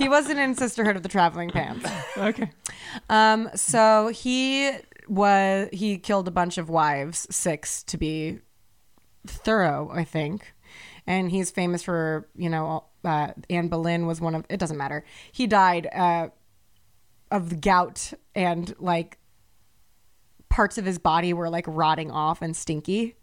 He wasn't in Sisterhood of the Traveling Pants. <laughs> Okay. Um, so he was he killed a bunch of wives, six to be thorough, I think. And he's famous for, you know, uh, Anne Boleyn was one of, it doesn't matter. He died uh, of gout and like parts of his body were like rotting off and stinky.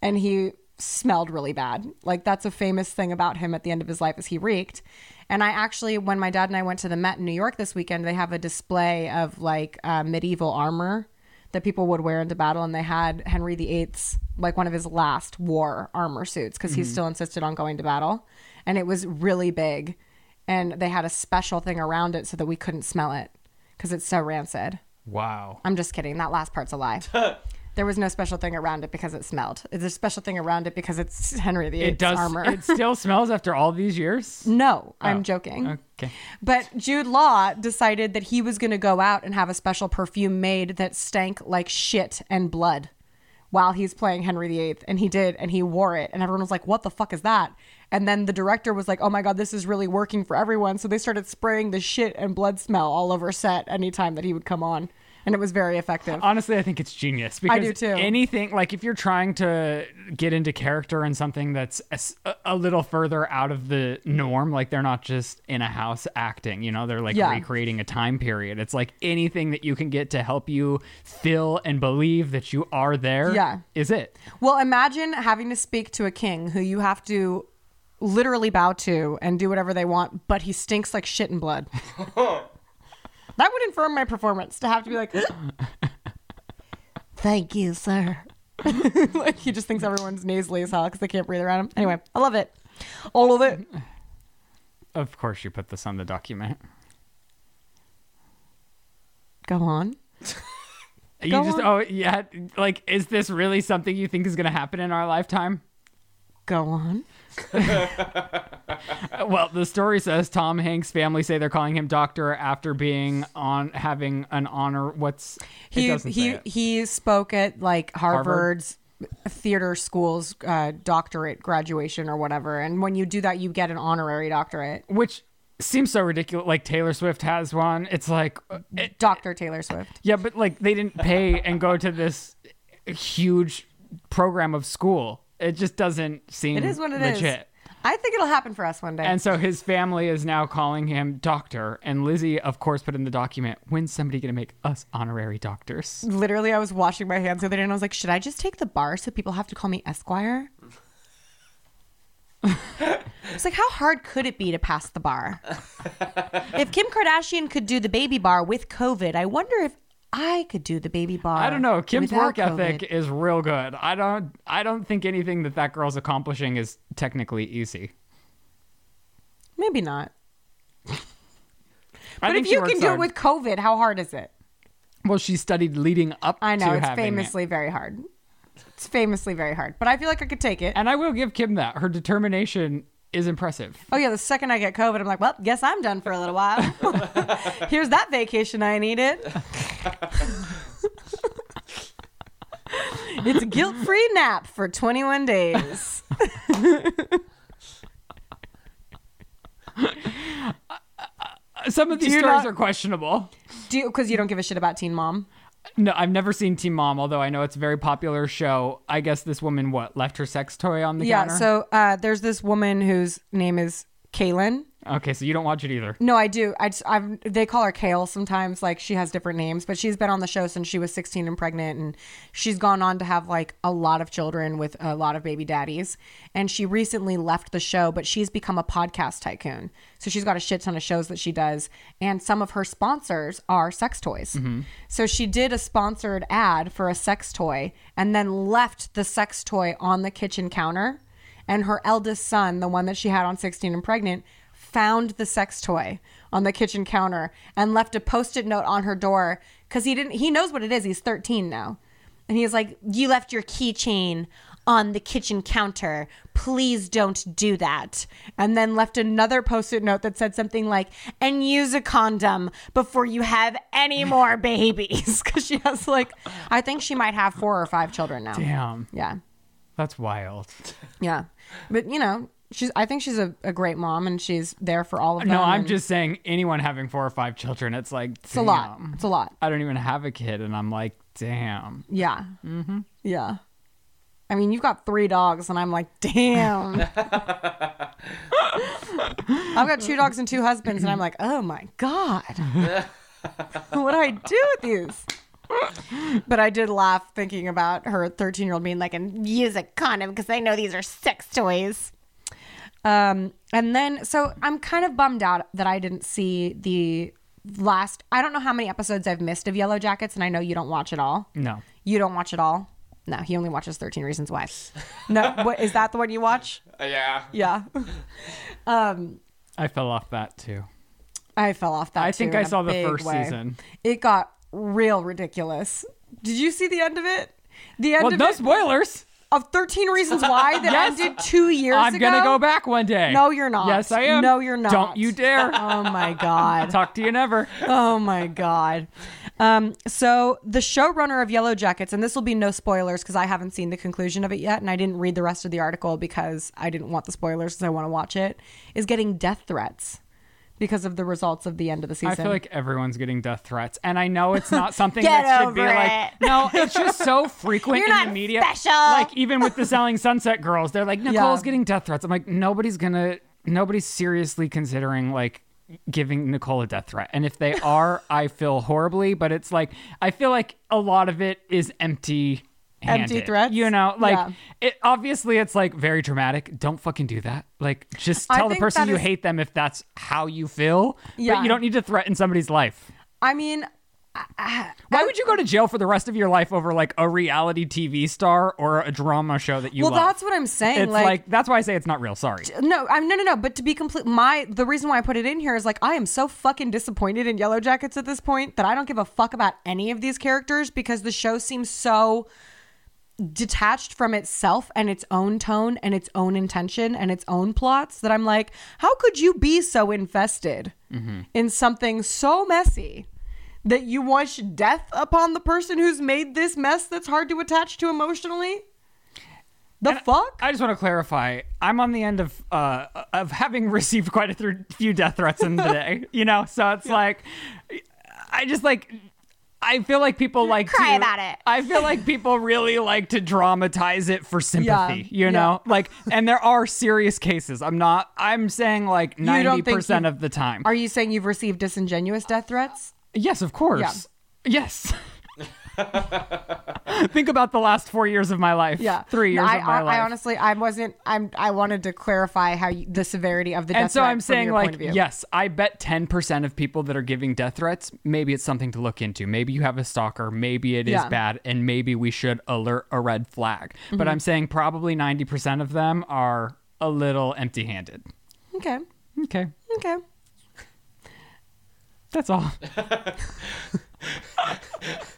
And he smelled really bad. Like that's a famous thing about him at the end of his life is he reeked. And I actually, when my dad and I went to the Met in New York this weekend, they have a display of like uh, medieval armor that people would wear into battle, and they had Henry VIII's like one of his last war armor suits because he still insisted on going to battle, and it was really big, and they had a special thing around it so that we couldn't smell it because it's so rancid. Wow. I'm just kidding. That last part's a lie. <laughs> there was no special thing around it because it smelled. There's a special thing around it because it's <laughs> Henry VIII's It does. armor. It still <laughs> smells after all these years. no, Oh. I'm joking. Okay. But Jude Law decided that he was going to go out and have a special perfume made that stank like shit and blood while he's playing Henry VIII. And he did, and he wore it. And everyone was like, what the fuck is that? And then the director was like, oh my God, this is really working for everyone. So they started spraying the shit and blood smell all over set anytime that he would come on. And it was very effective. Honestly, I think it's genius because I do too. anything like if you're trying to get into character in something that's a little further out of the norm, like they're not just in a house acting, you know, they're like Yeah. recreating a time period. It's like anything that you can get to help you feel and believe that you are there. Yeah. is it? Well, imagine having to speak to a king who you have to literally bow to and do whatever they want, but he stinks like shit and blood. <laughs> that would infirm my performance to have to be like, "Thank you, sir." <laughs> like he just thinks everyone's nasally as hell because they can't breathe around him. Anyway, I love it, all of it. Of course, you put this on the document. Go on. You Go just on. oh yeah, like is this really something you think is going to happen in our lifetime? Go on. <laughs> Well, the story says Tom Hanks' family say they're calling him doctor after being on having an honor. What's it He say he he spoke at like Harvard? Harvard's theater school's uh, doctorate graduation or whatever, and when you do that, you get an honorary doctorate. which seems so ridiculous. Like Taylor Swift has one. It's like uh, it, Doctor Taylor Swift. yeah, but like they didn't pay and go to this huge program of school. It just doesn't seem It is what it is. legit. I think it'll happen for us one day. And so his family is now calling him doctor. And Lizze, of course, put in the document, when's somebody going to make us honorary doctors? Literally, I was washing my hands the other day, and I was like, "Should I just take the bar so people have to call me Esquire?" it's like, how hard could it be to pass the bar? if Kim Kardashian could do the baby bar with COVID, I wonder if I could do the baby bar. I don't know. Kim's work ethic is real good. I don't. I don't think anything that that girl's accomplishing is technically easy. Maybe not. But if you can do it with COVID, how hard is it? well, she studied leading up. I know to it's having it. famously very hard. It's famously very hard, but I feel like I could take it. and I will give Kim that. Her determination is impressive. Oh yeah, the second I get COVID, I'm like, well, guess I'm done for a little while. <laughs> Here's that vacation I needed. <laughs> it's a guilt-free nap for 21 days. <laughs> Uh, uh, uh, some of these stories not- are questionable. Do you because you don't give a shit about Teen Mom? No, I've never seen Teen Mom, although I know it's a very popular show. I guess this woman what left her sex toy on the Yeah. counter. So uh, there's this woman whose name is Kailyn. Okay, so you don't watch it either. No, I do. I just, I've, they call her Kail sometimes. Like she has different names, but she's been on the show since she was 16 and pregnant, and she's gone on to have like a lot of children with a lot of baby daddies. And she recently left the show, but she's become a podcast tycoon. So she's got a shit ton of shows that she does, and some of her sponsors are sex toys. Mm-hmm. So she did a sponsored ad for a sex toy, and then left the sex toy on the kitchen counter. And her eldest son, the one that she had on 16 and pregnant, found the sex toy on the kitchen counter and left a post-it note on her door because he didn't he knows what it is he's 13 now. And he's like you left your keychain on the kitchen counter. Please don't do that. And then left another post-it note that said something like and use a condom before you have any more <laughs> babies. <laughs> Because she has like i think she might have four or five children now. Damn, yeah. That's wild. yeah. But you know She's. I think she's a, a great mom, and she's there for all of them. No, I'm just saying anyone having four or five children, it's like It's a lot. It's a lot. I don't even have a kid, and I'm like, damn. Yeah. Mm-hmm. Yeah. I mean, you've got three dogs, and I'm like, damn. <laughs> I've got two dogs and two husbands, and I'm like, oh my god, <laughs> what do I do with these? But I did laugh thinking about her 13 year old being like, and use a condom because I know these are sex toys. Um, and then, so I'm kind of bummed out that I didn't see the last. I don't know how many episodes I've missed of Yellow Jackets, and I know you don't watch it all. No. You don't watch it all. No, he only watches 13 Reasons Why. No, <laughs> what is that the one you watch? Uh, yeah. Yeah. <laughs> um, I fell off that too. I fell off that. I think I saw the first way. season. It got real ridiculous. Did you see the end of it? The end Well, of no it spoilers. Of 13 Reasons <laughs> Why that Yes. ended two years I'm ago. gonna go back one day. No, you're not. Yes, I am. No, you're not. Don't you dare. <laughs> Oh my god. <laughs> Talk to you never. Oh my god. Um, so the showrunner of Yellow Jackets, and this will be no spoilers because I haven't seen the conclusion of it yet, and I didn't read the rest of the article because I didn't want the spoilers because I want to watch it. Is getting death threats because of the results of the end of the season. I feel like everyone's getting death threats, and I know it's not something <laughs> that should be over like. No, it's just so <laughs> frequent in the media. special. Like even with the <laughs> Selling Sunset girls, they're like Nicole's Yeah. getting death threats. I'm like nobody's gonna, nobody's seriously considering like giving Nicole a death threat, and if they are, I feel horribly. But it's like I feel like a lot of it is empty. Empty threats? you know, like Yeah. it. Obviously, it's like very dramatic. Don't fucking do that. Like, just tell the person you is- hate them if that's how you feel. Yeah. But you don't need to threaten somebody's life. I mean, Why would you go to jail for the rest of your life over like a reality TV star or a drama show that you well, love? that's what I'm saying. it's like, like, that's why I say it's not real. Sorry. no, I'm no, no, no. But to be complete, my the reason why I put it in here is like I am so fucking disappointed in Yellow Jackets at this point that I don't give a fuck about any of these characters because the show seems so detached from itself and its own tone and its own intention and its own plots that I'm like, how could you be so invested in something so messy? That you wish death upon the person who's made this mess that's hard to attach to emotionally? The fuck? I just want to clarify. I'm on the end of uh, of having <laughs> received quite a th- few death threats in the day. You know, so it's like I just like. I feel like people <laughs> like Cry to, about it. I feel like people really like to dramatize it for sympathy. Yeah, You know, like, and there are serious cases. I'm not. I'm saying like ninety percent of the time. Are you saying you've received disingenuous death threats? Yes, of course. Yes. <laughs> <laughs> Think about the last four years of my life. Yeah, Three years I, of my I, life. I honestly, I wasn't. I'm. I wanted to clarify how you, the severity of the death and so threat I'm saying, like, yes, I bet 10% of people that are giving death threats, maybe it's something to look into. Maybe you have a stalker. Maybe it is Yeah. bad. And maybe we should alert a red flag. Mm-hmm. But I'm saying probably 90% of them are a little empty handed. Okay. Okay. Okay. That's all. <laughs> <laughs>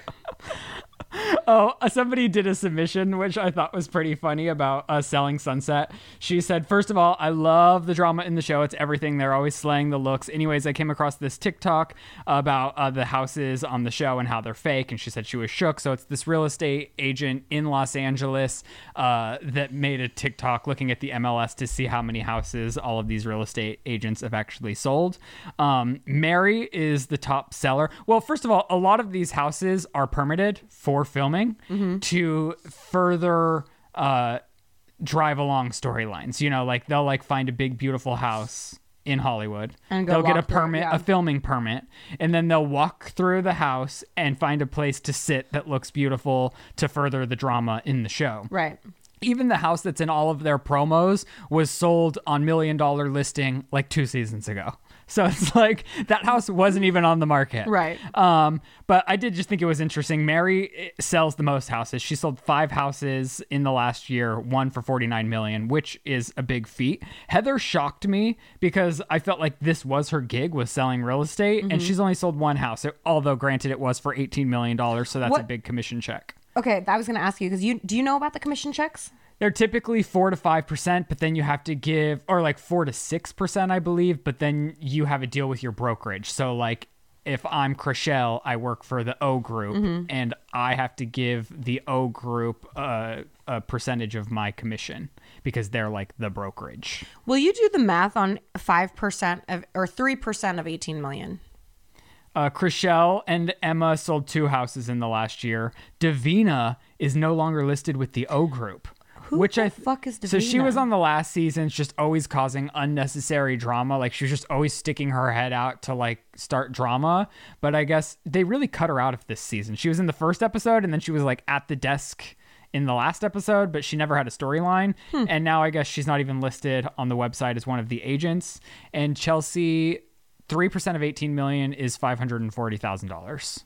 <laughs> Oh, uh, somebody did a submission, which I thought was pretty funny about uh, selling Sunset. She said, First of all, I love the drama in the show. It's everything. They're always slaying the looks. Anyways, I came across this TikTok about uh, the houses on the show and how they're fake. And she said she was shook. So it's this real estate agent in Los Angeles uh, that made a TikTok looking at the MLS to see how many houses all of these real estate agents have actually sold. Um, Mary is the top seller. Well, first of all, a lot of these houses are permitted for filming to further uh, drive along storylines. You know, like they'll like find a big beautiful house in Hollywood. And go they'll get a walk through it, permit, yeah. a filming permit, and then they'll walk through the house and find a place to sit that looks beautiful to further the drama in the show Right. even the house that's in all of their promos was sold on million dollar listing like two seasons ago. So it's <laughs> like that house wasn't even on the market. Right. Um, but I did just think it was interesting. Mary eh, sells the most houses. She sold five houses in the last year, one for 49 million, which is a big feat. Heather shocked me because I felt like this was her gig was selling real estate Mm-hmm. and she's only sold one house. Although granted it was for 18 million dollars, so that's a big commission check. Okay. I was going to ask you because you do you know about the commission checks? They're typically four to five percent, but then you have to give, or like four to six percent, I believe. But then you have a deal with your brokerage. So like if I'm Chrishell, I work for the O group, Mm-hmm. and I have to give the O group a, a percentage of my commission because they're like the brokerage. Will you do the math on 5% of or 3% of 18 million? Uh, Chrishell and Emma sold two houses in the last year. Davina is no longer listed with the O group. Who which the I fuck is So she was on the last season, just always causing unnecessary drama. Like she was just always sticking her head out to like start drama. But I guess they really cut her out of this season. She was in the first episode, and then she was like at the desk in the last episode, but she never had a storyline. Hmm. And now I guess she's not even listed on the website as one of the agents. And Chelsea, three percent of eighteen million is five hundred and forty thousand dollars.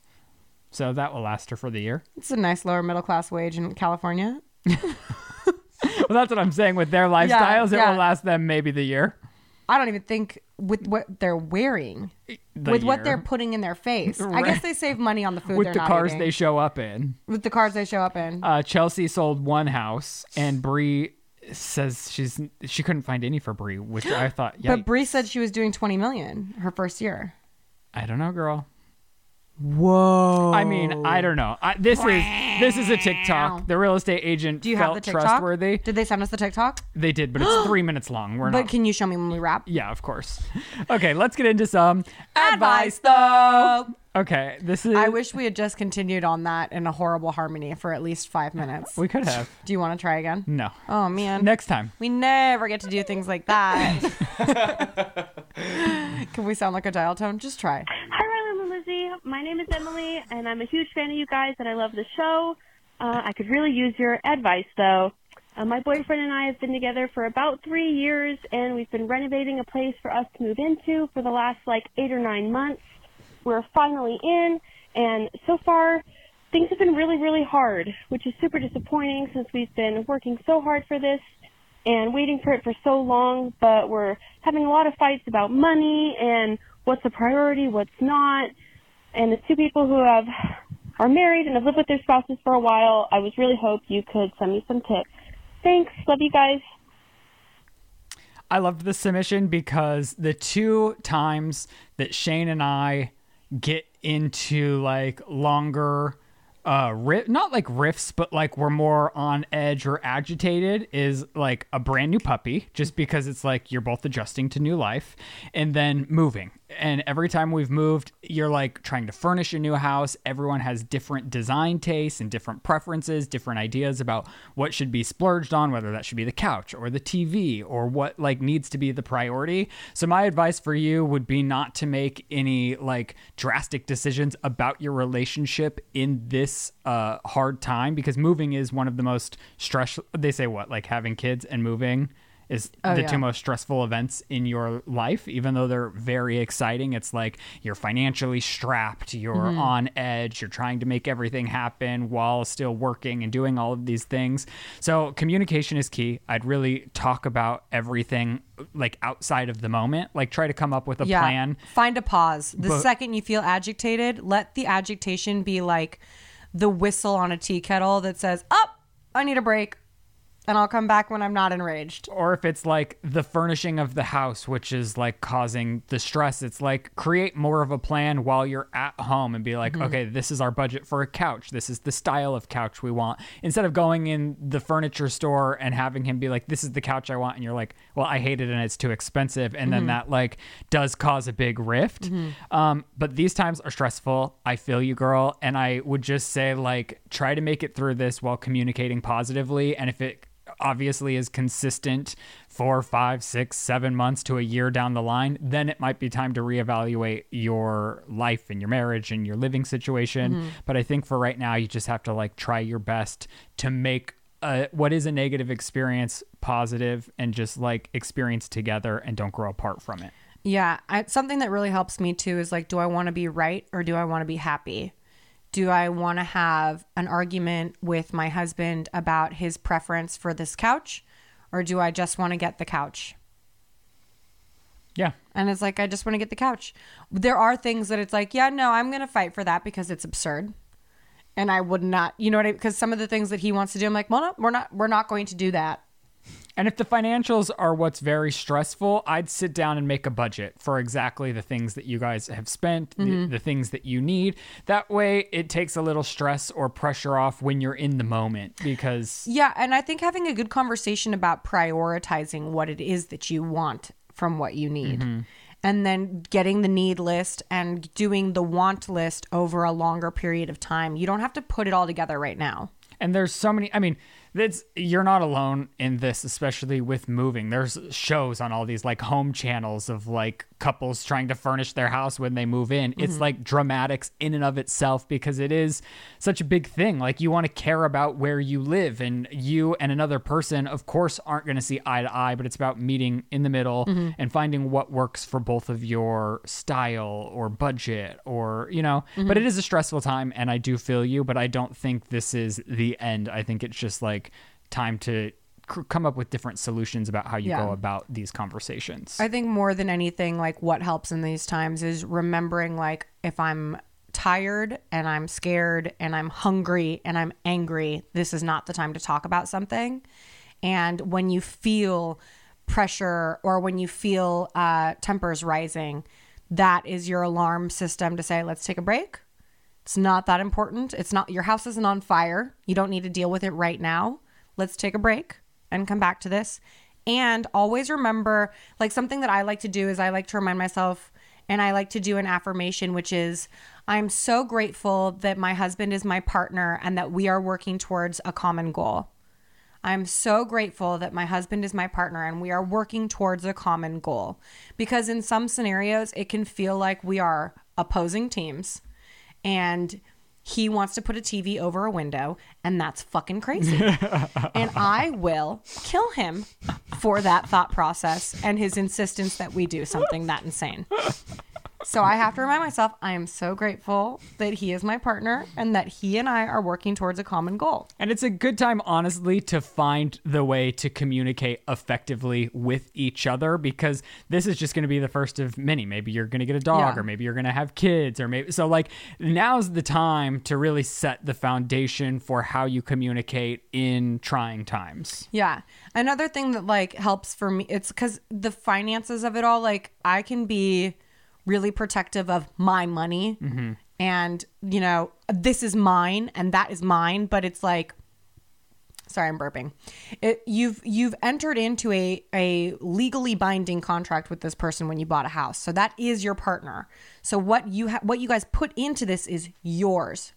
So that will last her for the year. It's a nice lower middle class wage in California. <laughs> <laughs> Well, that's what I'm saying with their lifestyles. It yeah. will last them maybe the year. I don't even think with what they're wearing, The with what they're putting in their face. I guess they save money on the food with the cars eating. they show up in. with the cars they show up in. Uh, Chelsea sold one house, and Bre says she's she couldn't find any for Bre, which I <gasps> thought, yeah, but Bre said she was doing 20 million her first year. I don't know, girl. Whoa. I mean, I don't know. I, this is this is a TikTok. The real estate agent Do you felt have the TikTok? trustworthy. Did they send us the TikTok? They did, but it's <gasps> three minutes long. We're not But not. can you show me when we wrap? yeah, of course. Okay, let's get into some Advice, though. Okay, this is. I wish we had just continued on that in a horrible harmony for at least five minutes. we could have. Do you want to try again? No. Oh man, Next time. we never get to do things like that. <laughs> Can we sound like a dial tone? Just try. Hi, Ryland and Lizze. My name is Emily, and I'm a huge fan of you guys, and I love the show. Uh, I could really use your advice, though. Uh, my boyfriend and I have been together for about three years, and we've been renovating a place for us to move into for the last like eight or nine months. We're finally in, and so far, things have been really, really hard, which is super disappointing since we've been working so hard for this and waiting for it for so long, but we're having a lot of fights about money and what's a priority, what's not. And as two people who have are married and have lived with their spouses for a while, I was really hope you could send me some tips. Thanks. Love you guys. I loved this submission because the two times that Shane and I get into like longer uh ri- not like riffs but like we're more on edge or agitated is like a brand new puppy just because it's like you're both adjusting to new life and then moving and every time we've moved you're like trying to furnish a new house. Everyone has different design tastes and different preferences different ideas about what should be splurged on whether that should be the couch or the tv or what like needs to be the priority. So my advice for you would be not to make any like drastic decisions about your relationship in this uh hard time because moving is one of the most stress they say what like having kids and moving is Oh, the yeah. two most stressful events in your life even though they're very exciting it's like you're financially strapped you're Mm-hmm. on edge you're trying to make everything happen while still working and doing all of these things so communication is key i'd really talk about everything like outside of the moment like try to come up with a yeah. plan Find a pause. The But- second you feel agitated, let the agitation be like the whistle on a tea kettle that says, "Up, I need a break." And I'll come back when I'm not enraged. or if it's like the furnishing of the house which is like causing the stress it's like create more of a plan while you're at home and be like Mm-hmm. okay this is our budget for a couch. This is the style of couch we want. Instead of going in the furniture store and having him be like this is the couch i want and you're like well i hate it and it's too expensive and Mm-hmm. then that like does cause a big rift. Um, but these times are stressful. I feel you girl. And i would just say like try to make it through this while communicating positively. And if it obviously is consistent four, five, six, seven months to a year down the line, then it might be time to reevaluate your life and your marriage and your living situation. But I think for right now, you just have to like try your best to make uh, what is a negative experience positive and just like experience together and don't grow apart from it. Yeah, I, something that really helps me too is like, do I want to be right or do I want to be happy? Do I want to have an argument with my husband about his preference for this couch or do I just want to get the couch? Yeah. And it's like, I just want to get the couch. There are things that it's like, yeah, no, I'm going to fight for that because it's absurd. And I would not, you know what I, because some of the things that he wants to do, I'm like, well, no, we're not, we're not going to do that. And if the financials are what's very stressful, I'd sit down and make a budget for exactly the things that you guys have spent, the, mm-hmm. the things that you need. That way, it takes a little stress or pressure off when you're in the moment because Yeah, and I think having a good conversation about prioritizing what it is that you want from what you need. Mm-hmm. And then getting the need list and doing the want list over a longer period of time. You don't have to put it all together right now. And there's so many. I mean, that's you're not alone in this, especially with moving. There's shows on all these like home channels of like couples trying to furnish their house when they move in. It's mm-hmm. like dramatics in and of itself because it is such a big thing. Like you want to care about where you live, and you and another person, of course, aren't going to see eye to eye. But it's about meeting in the middle mm-hmm. and finding what works for both of your style or budget, or you know. But mm-hmm. it is a stressful time, and I do feel you. But I don't think this is the end. I think it's just like time to c- come up with different solutions about how you Yeah. go about these conversations. I think more than anything, like what helps in these times is remembering, like, if I'm tired and I'm scared and I'm hungry and I'm angry, this is not the time to talk about something. And when you feel pressure or when you feel uh, tempers rising, that is your alarm system to say, let's take a break. It's not that important. It's not, your house isn't on fire. You don't need to deal with it right now. Let's take a break and come back to this. And always remember, like something that I like to do is I like to remind myself and I like to do an affirmation, which is I'm so grateful that my husband is my partner and that we are working towards a common goal. I'm so grateful that my husband is my partner and we are working towards a common goal. Because in some scenarios, it can feel like we are opposing teams and he wants to put a TV over a window, and that's fucking crazy. <laughs> and I will kill him for that thought process and his insistence that we do something that insane. So I have to remind myself I am so grateful that he is my partner and that he and I are working towards a common goal. And it's a good time, honestly, to find the way to communicate effectively with each other because this is just going to be the first of many. Maybe you're going to get a dog, Yeah. or maybe you're going to have kids, or maybe so. Like now's the time to really set the foundation for how you communicate in trying times. Yeah. Another thing that like helps for me, it's because the finances of it all, like I can be really protective of my money mm-hmm. and, you know, this is mine and that is mine, but it's like, sorry, I'm burping. It, you've you've entered into a a legally binding contract with this person when you bought a house. So that is your partner. So what you ha- what you guys put into this is yours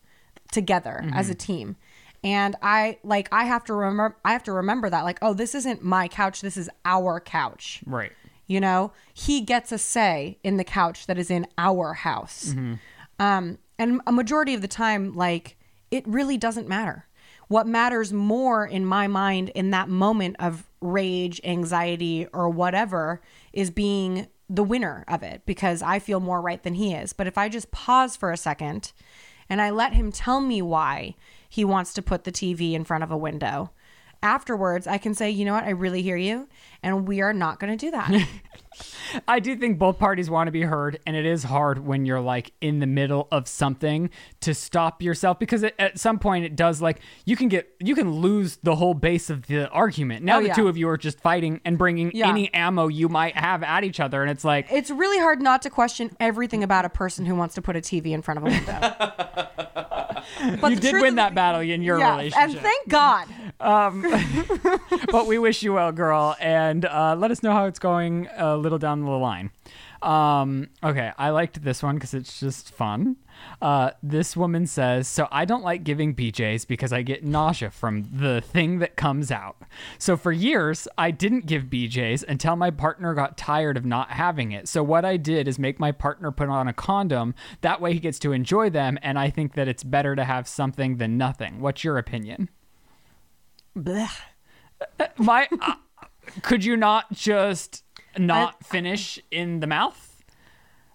together as mm-hmm. a team. And I like I have to remember I have to remember that like oh this isn't my couch this is our couch. Right. You know, he gets a say in the couch that is in our house. Um, and a majority of the time, like, it really doesn't matter. What matters more in my mind in that moment of rage, anxiety, or whatever is being the winner of it because I feel more right than he is. But if I just pause for a second and I let him tell me why he wants to put the TV in front of a window, afterwards I can say, you know what, I really hear you, and we are not going to do that. <laughs> I do think both parties want to be heard, and it is hard when you're like in the middle of something to stop yourself because it, at some point it does like you can get you can lose the whole base of the argument. Now Oh, the yeah. two of you are just fighting and bringing Yeah. any ammo you might have at each other, and it's like it's really hard not to question everything about a person who wants to put a TV in front of a window. <laughs> <laughs> but you did win that battle in your yeah, relationship. and thank God. <laughs> <laughs> but we wish you well, girl, and uh, let us know how it's going a little down the line. Um, okay, I liked this one because it's just fun. Uh, this woman says, So I don't like giving BJs because I get nausea from the thing that comes out. So for years, I didn't give BJs until my partner got tired of not having it. So what I did is make my partner put on a condom. That way he gets to enjoy them, and I think that it's better to have something than nothing. What's your opinion? Blech. my uh, could you not just not finish in the mouth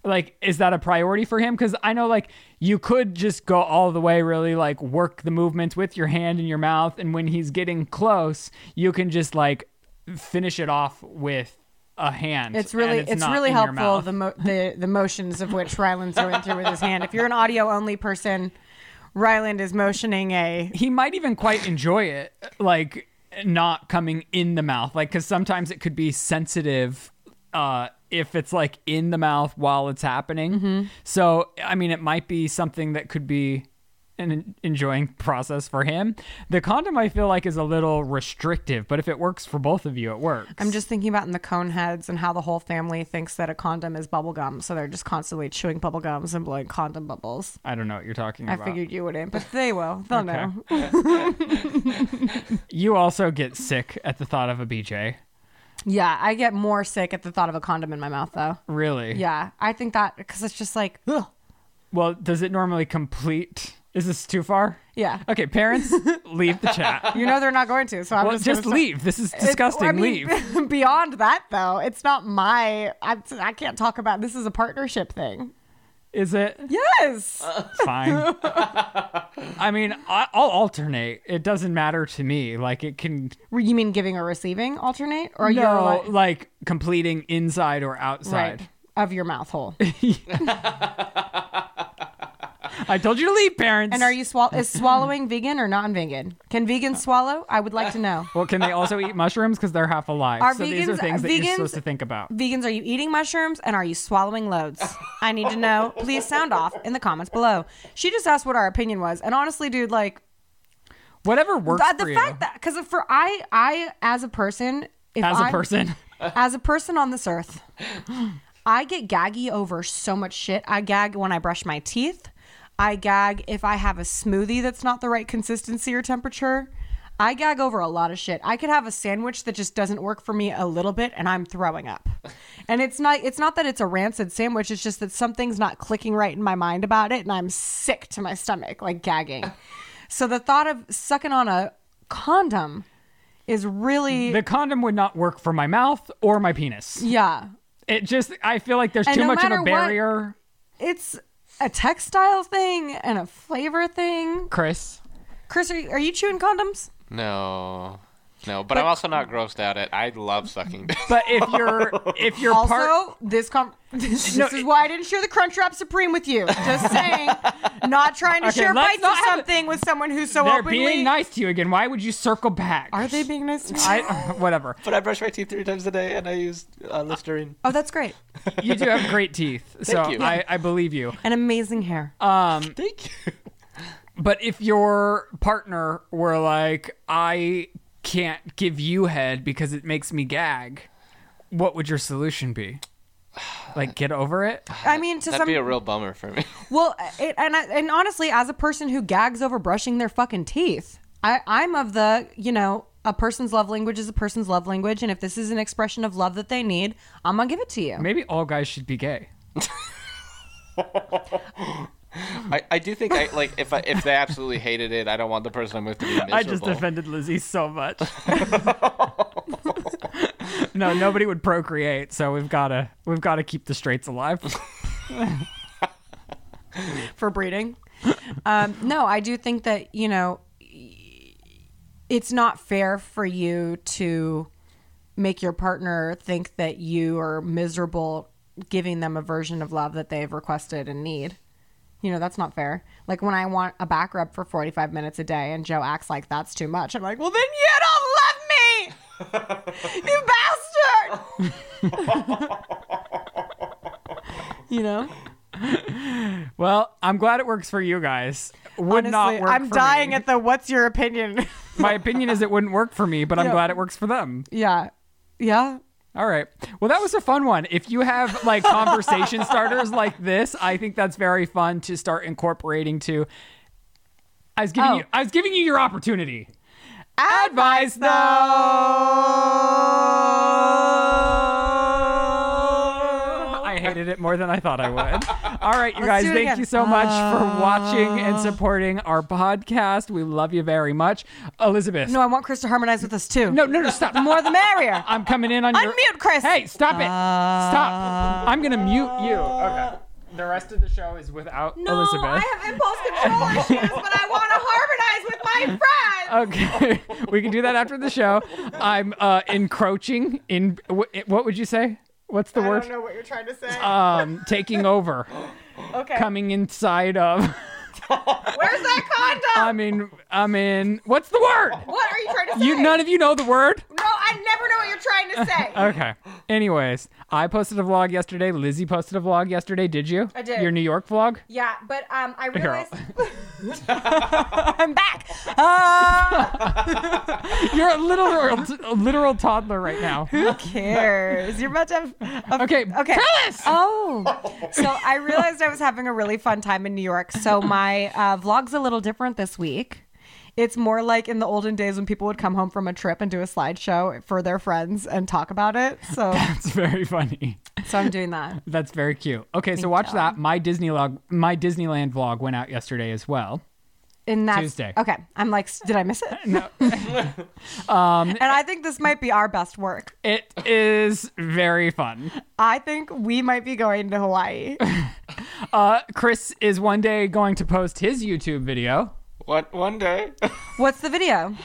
like is that a priority for him because i know like you could just go all the way really like work the movements with your hand in your mouth and when he's getting close you can just like finish it off with a hand It's really it's it's, really helpful the mo- the the motions of which Ryland's going through with his hand. If you're an audio only person, Ryland is motioning a he might even quite enjoy it like not coming in the mouth. Like, because sometimes it could be sensitive uh, if it's like in the mouth while it's happening. Mm-hmm. So, I mean, it might be something that could be an enjoying <laughs> process for him. The condom, I feel like, is a little restrictive, but if it works for both of you, it works. I'm just thinking about in the Coneheads and how the whole family thinks that a condom is bubble gum, so they're just constantly chewing bubble gums and blowing condom bubbles. I don't know what you're talking I about. I figured you wouldn't, but they will. They'll know. <laughs> <laughs> You also get sick at the thought of a BJ. Yeah, I get more sick at the thought of a condom in my mouth, though. Really? Yeah, I think that because it's just like, ugh. Well, does it normally complete? Is this too far? yeah. Okay, parents, <laughs> leave the chat. You know they're not going to, so I'm Well, just just leave. This is disgusting. I mean, leave. <laughs> beyond that, though, it's not my. I, I can't talk about. This is a partnership thing. Is it Yes. <laughs> fine? I mean, I, I'll alternate. It doesn't matter to me. Like it can. you mean giving or receiving alternate, or you're like, like completing inside or outside. right of your mouth hole? <laughs> <laughs> I told you to leave, parents. and are you swall? Is swallowing vegan or non-vegan? Can vegans swallow? I would like to know. Well, can they also eat mushrooms because they're half alive? Are so these are vegans- things that you're supposed to think about. Vegans, are you eating mushrooms and are you swallowing loads? I need to know. Please sound off in the comments below. She just asked what our opinion was, and honestly, dude, like Whatever works the, for the you. fact that because for I, I as a person, if as a I'm- person. <laughs> as a person on this earth, I get gaggy over so much shit. I gag when I brush my teeth. I gag if I have a smoothie that's not the right consistency or temperature. I gag over a lot of shit. I could have a sandwich that just doesn't work for me a little bit and I'm throwing up. <laughs> And it's not it's not that it's a rancid sandwich, it's just that something's not clicking right in my mind about it and I'm sick to my stomach, like gagging. <laughs> So the thought of sucking on a condom is really the condom would not work for my mouth or my penis. yeah. It just, I feel like there's And too no much of a what- barrier. it's a textile thing and a flavor thing. Chris, Chris, are you, are you chewing condoms? No. No, but, I'm also not grossed out at. I love sucking. dick. but if you're <laughs> if you're Also, part, this com- <laughs> this, No, this is why I didn't share the Crunchwrap Supreme with you. Just saying, <laughs> not trying to Okay, share bites of not have- something with someone who's so they're openly. being nice to you again. Why would you circle back? Are they being nice to me? I whatever. but I brush my teeth three times a day, and I use uh, Listerine. oh, that's great. You do have great teeth, so you. I, I believe you. And amazing hair. Um, Thank you. but if your partner were like, I can't give you head because it makes me gag, what would your solution be? Like, get over it. I mean, to That'd some be a real bummer for me. <laughs> Well, it, and I, and honestly, as a person who gags over brushing their fucking teeth, I I'm of the you know a person's love language is a person's love language, and if this is an expression of love that they need, I'm gonna give it to you. Maybe all guys should be gay. <laughs> I, I do think I like if I if they absolutely hated it, I don't want the person I'm with to be miserable. I just offended Lizze so much. <laughs> no, nobody would procreate, so we've gotta we've gotta keep the straights alive. <laughs> for breeding. um, no, I do think that you know it's not fair for you to make your partner think that you are miserable giving them a version of love that they've requested and need. You know, that's not fair. Like when I want a back rub for 45 minutes a day and Joe acts like that's too much, I'm like, well, then you don't love me! <laughs> you bastard! you know? well, I'm glad it works for you guys. Would not work I'm for dying me. at the what's your opinion? My opinion is it wouldn't work for me, but I'm <laughs> Yeah. glad it works for them. yeah. Yeah. All right. Well, that was a fun one. If you have like conversation <laughs> starters like this, I think that's very fun to start incorporating to. I was giving Oh. you I was giving you your opportunity. Advice I hated it more than I thought I would. <laughs> All right, you guys, do it thank again. you so much for watching and supporting our podcast. We love you very much. Elizabeth. No, I want Chris to harmonize with us too. no, no, no, stop. The more the merrier. <laughs> I'm coming in on your Unmute, Chris. Hey, stop it. Stop. I'm going to mute you. Okay. The rest of the show is without No, Elizabeth. I have impulse control issues, but I want to harmonize with my friends. Okay, <laughs> we can do that after the show. I'm uh, encroaching in. wh- What would you say? What's the I word? I don't know what you're trying to say. Um, taking over, <gasps> <gasps> okay. coming inside of. <laughs> Where's that condom? I mean, I mean, what's the word? <laughs> what are you trying to say? You none of you know the word. no, I never know what you're trying to say. <laughs> Okay. Anyways, I posted a vlog yesterday. Lizze posted a vlog yesterday. Did you? I did. Your New York vlog. Yeah, but um, I realized <laughs> <laughs> I'm back. Uh, <laughs> You're a literal, a literal toddler right now. who cares? You're about to have. A, Okay. Okay. Tell us. Oh, so I realized I was having a really fun time in New York. So my uh, vlog's a little different this week. It's more like in the olden days when people would come home from a trip and do a slideshow for their friends and talk about it. <laughs> So, It's very funny. so I'm doing that. That's very cute. Okay, so watch that. My Disney log, my Disneyland vlog went out yesterday as well. And that's Tuesday. Okay, I'm like, did I miss it? No, <laughs> <laughs> And I think this might be our best work. it is very fun. I think we might be going to Hawaii. Uh, Chris is one day going to post his YouTube video. One one day, <laughs> What's the video?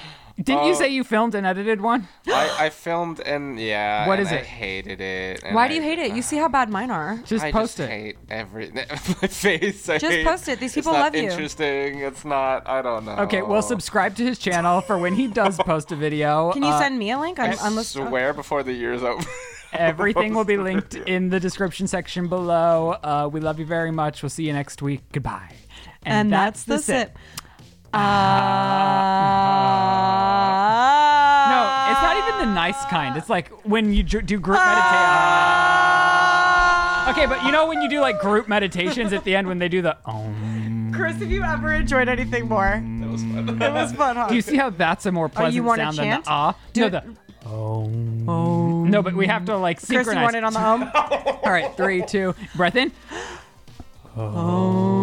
Didn't you say you filmed and edited one? I, I filmed and yeah. What and is I it? hated it. and Why do you I- hate it? You see how bad mine are. Just I post just it. hate every <laughs> my face. I Just hate- post it. These people it's not love you. Interesting. It's not. I don't know. Okay, well, subscribe to his channel for when he does <laughs> post a video. Can you Uh, send me a link? I'm, I I'm swear before the year's over. Everything will be linked in the description section below. Uh, we love you very much. We'll see you next week. Goodbye. And that's the sip. Uh, No, it's not even the nice kind. It's like when you do group meditation. Uh, Okay, but you know when you do like group meditations at the end when they do the um. Chris, have you ever enjoyed anything more? that was fun. It was fun, huh? Do you see how that's a more pleasant you wanna sound chant? than the ah? Do no, it- the um. No, but we have to like Chris, you synchronize. want it on the home? <laughs> All right, three, two, breath in. <laughs>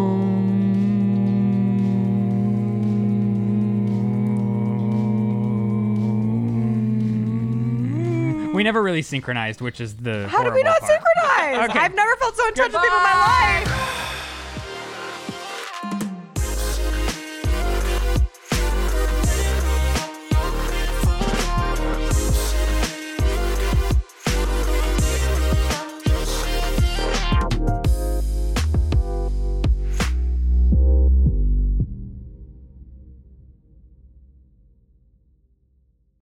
We um, never really synchronized, which is the. How did we not synchronize? <laughs> Okay. I've never felt so in touch with people in my life.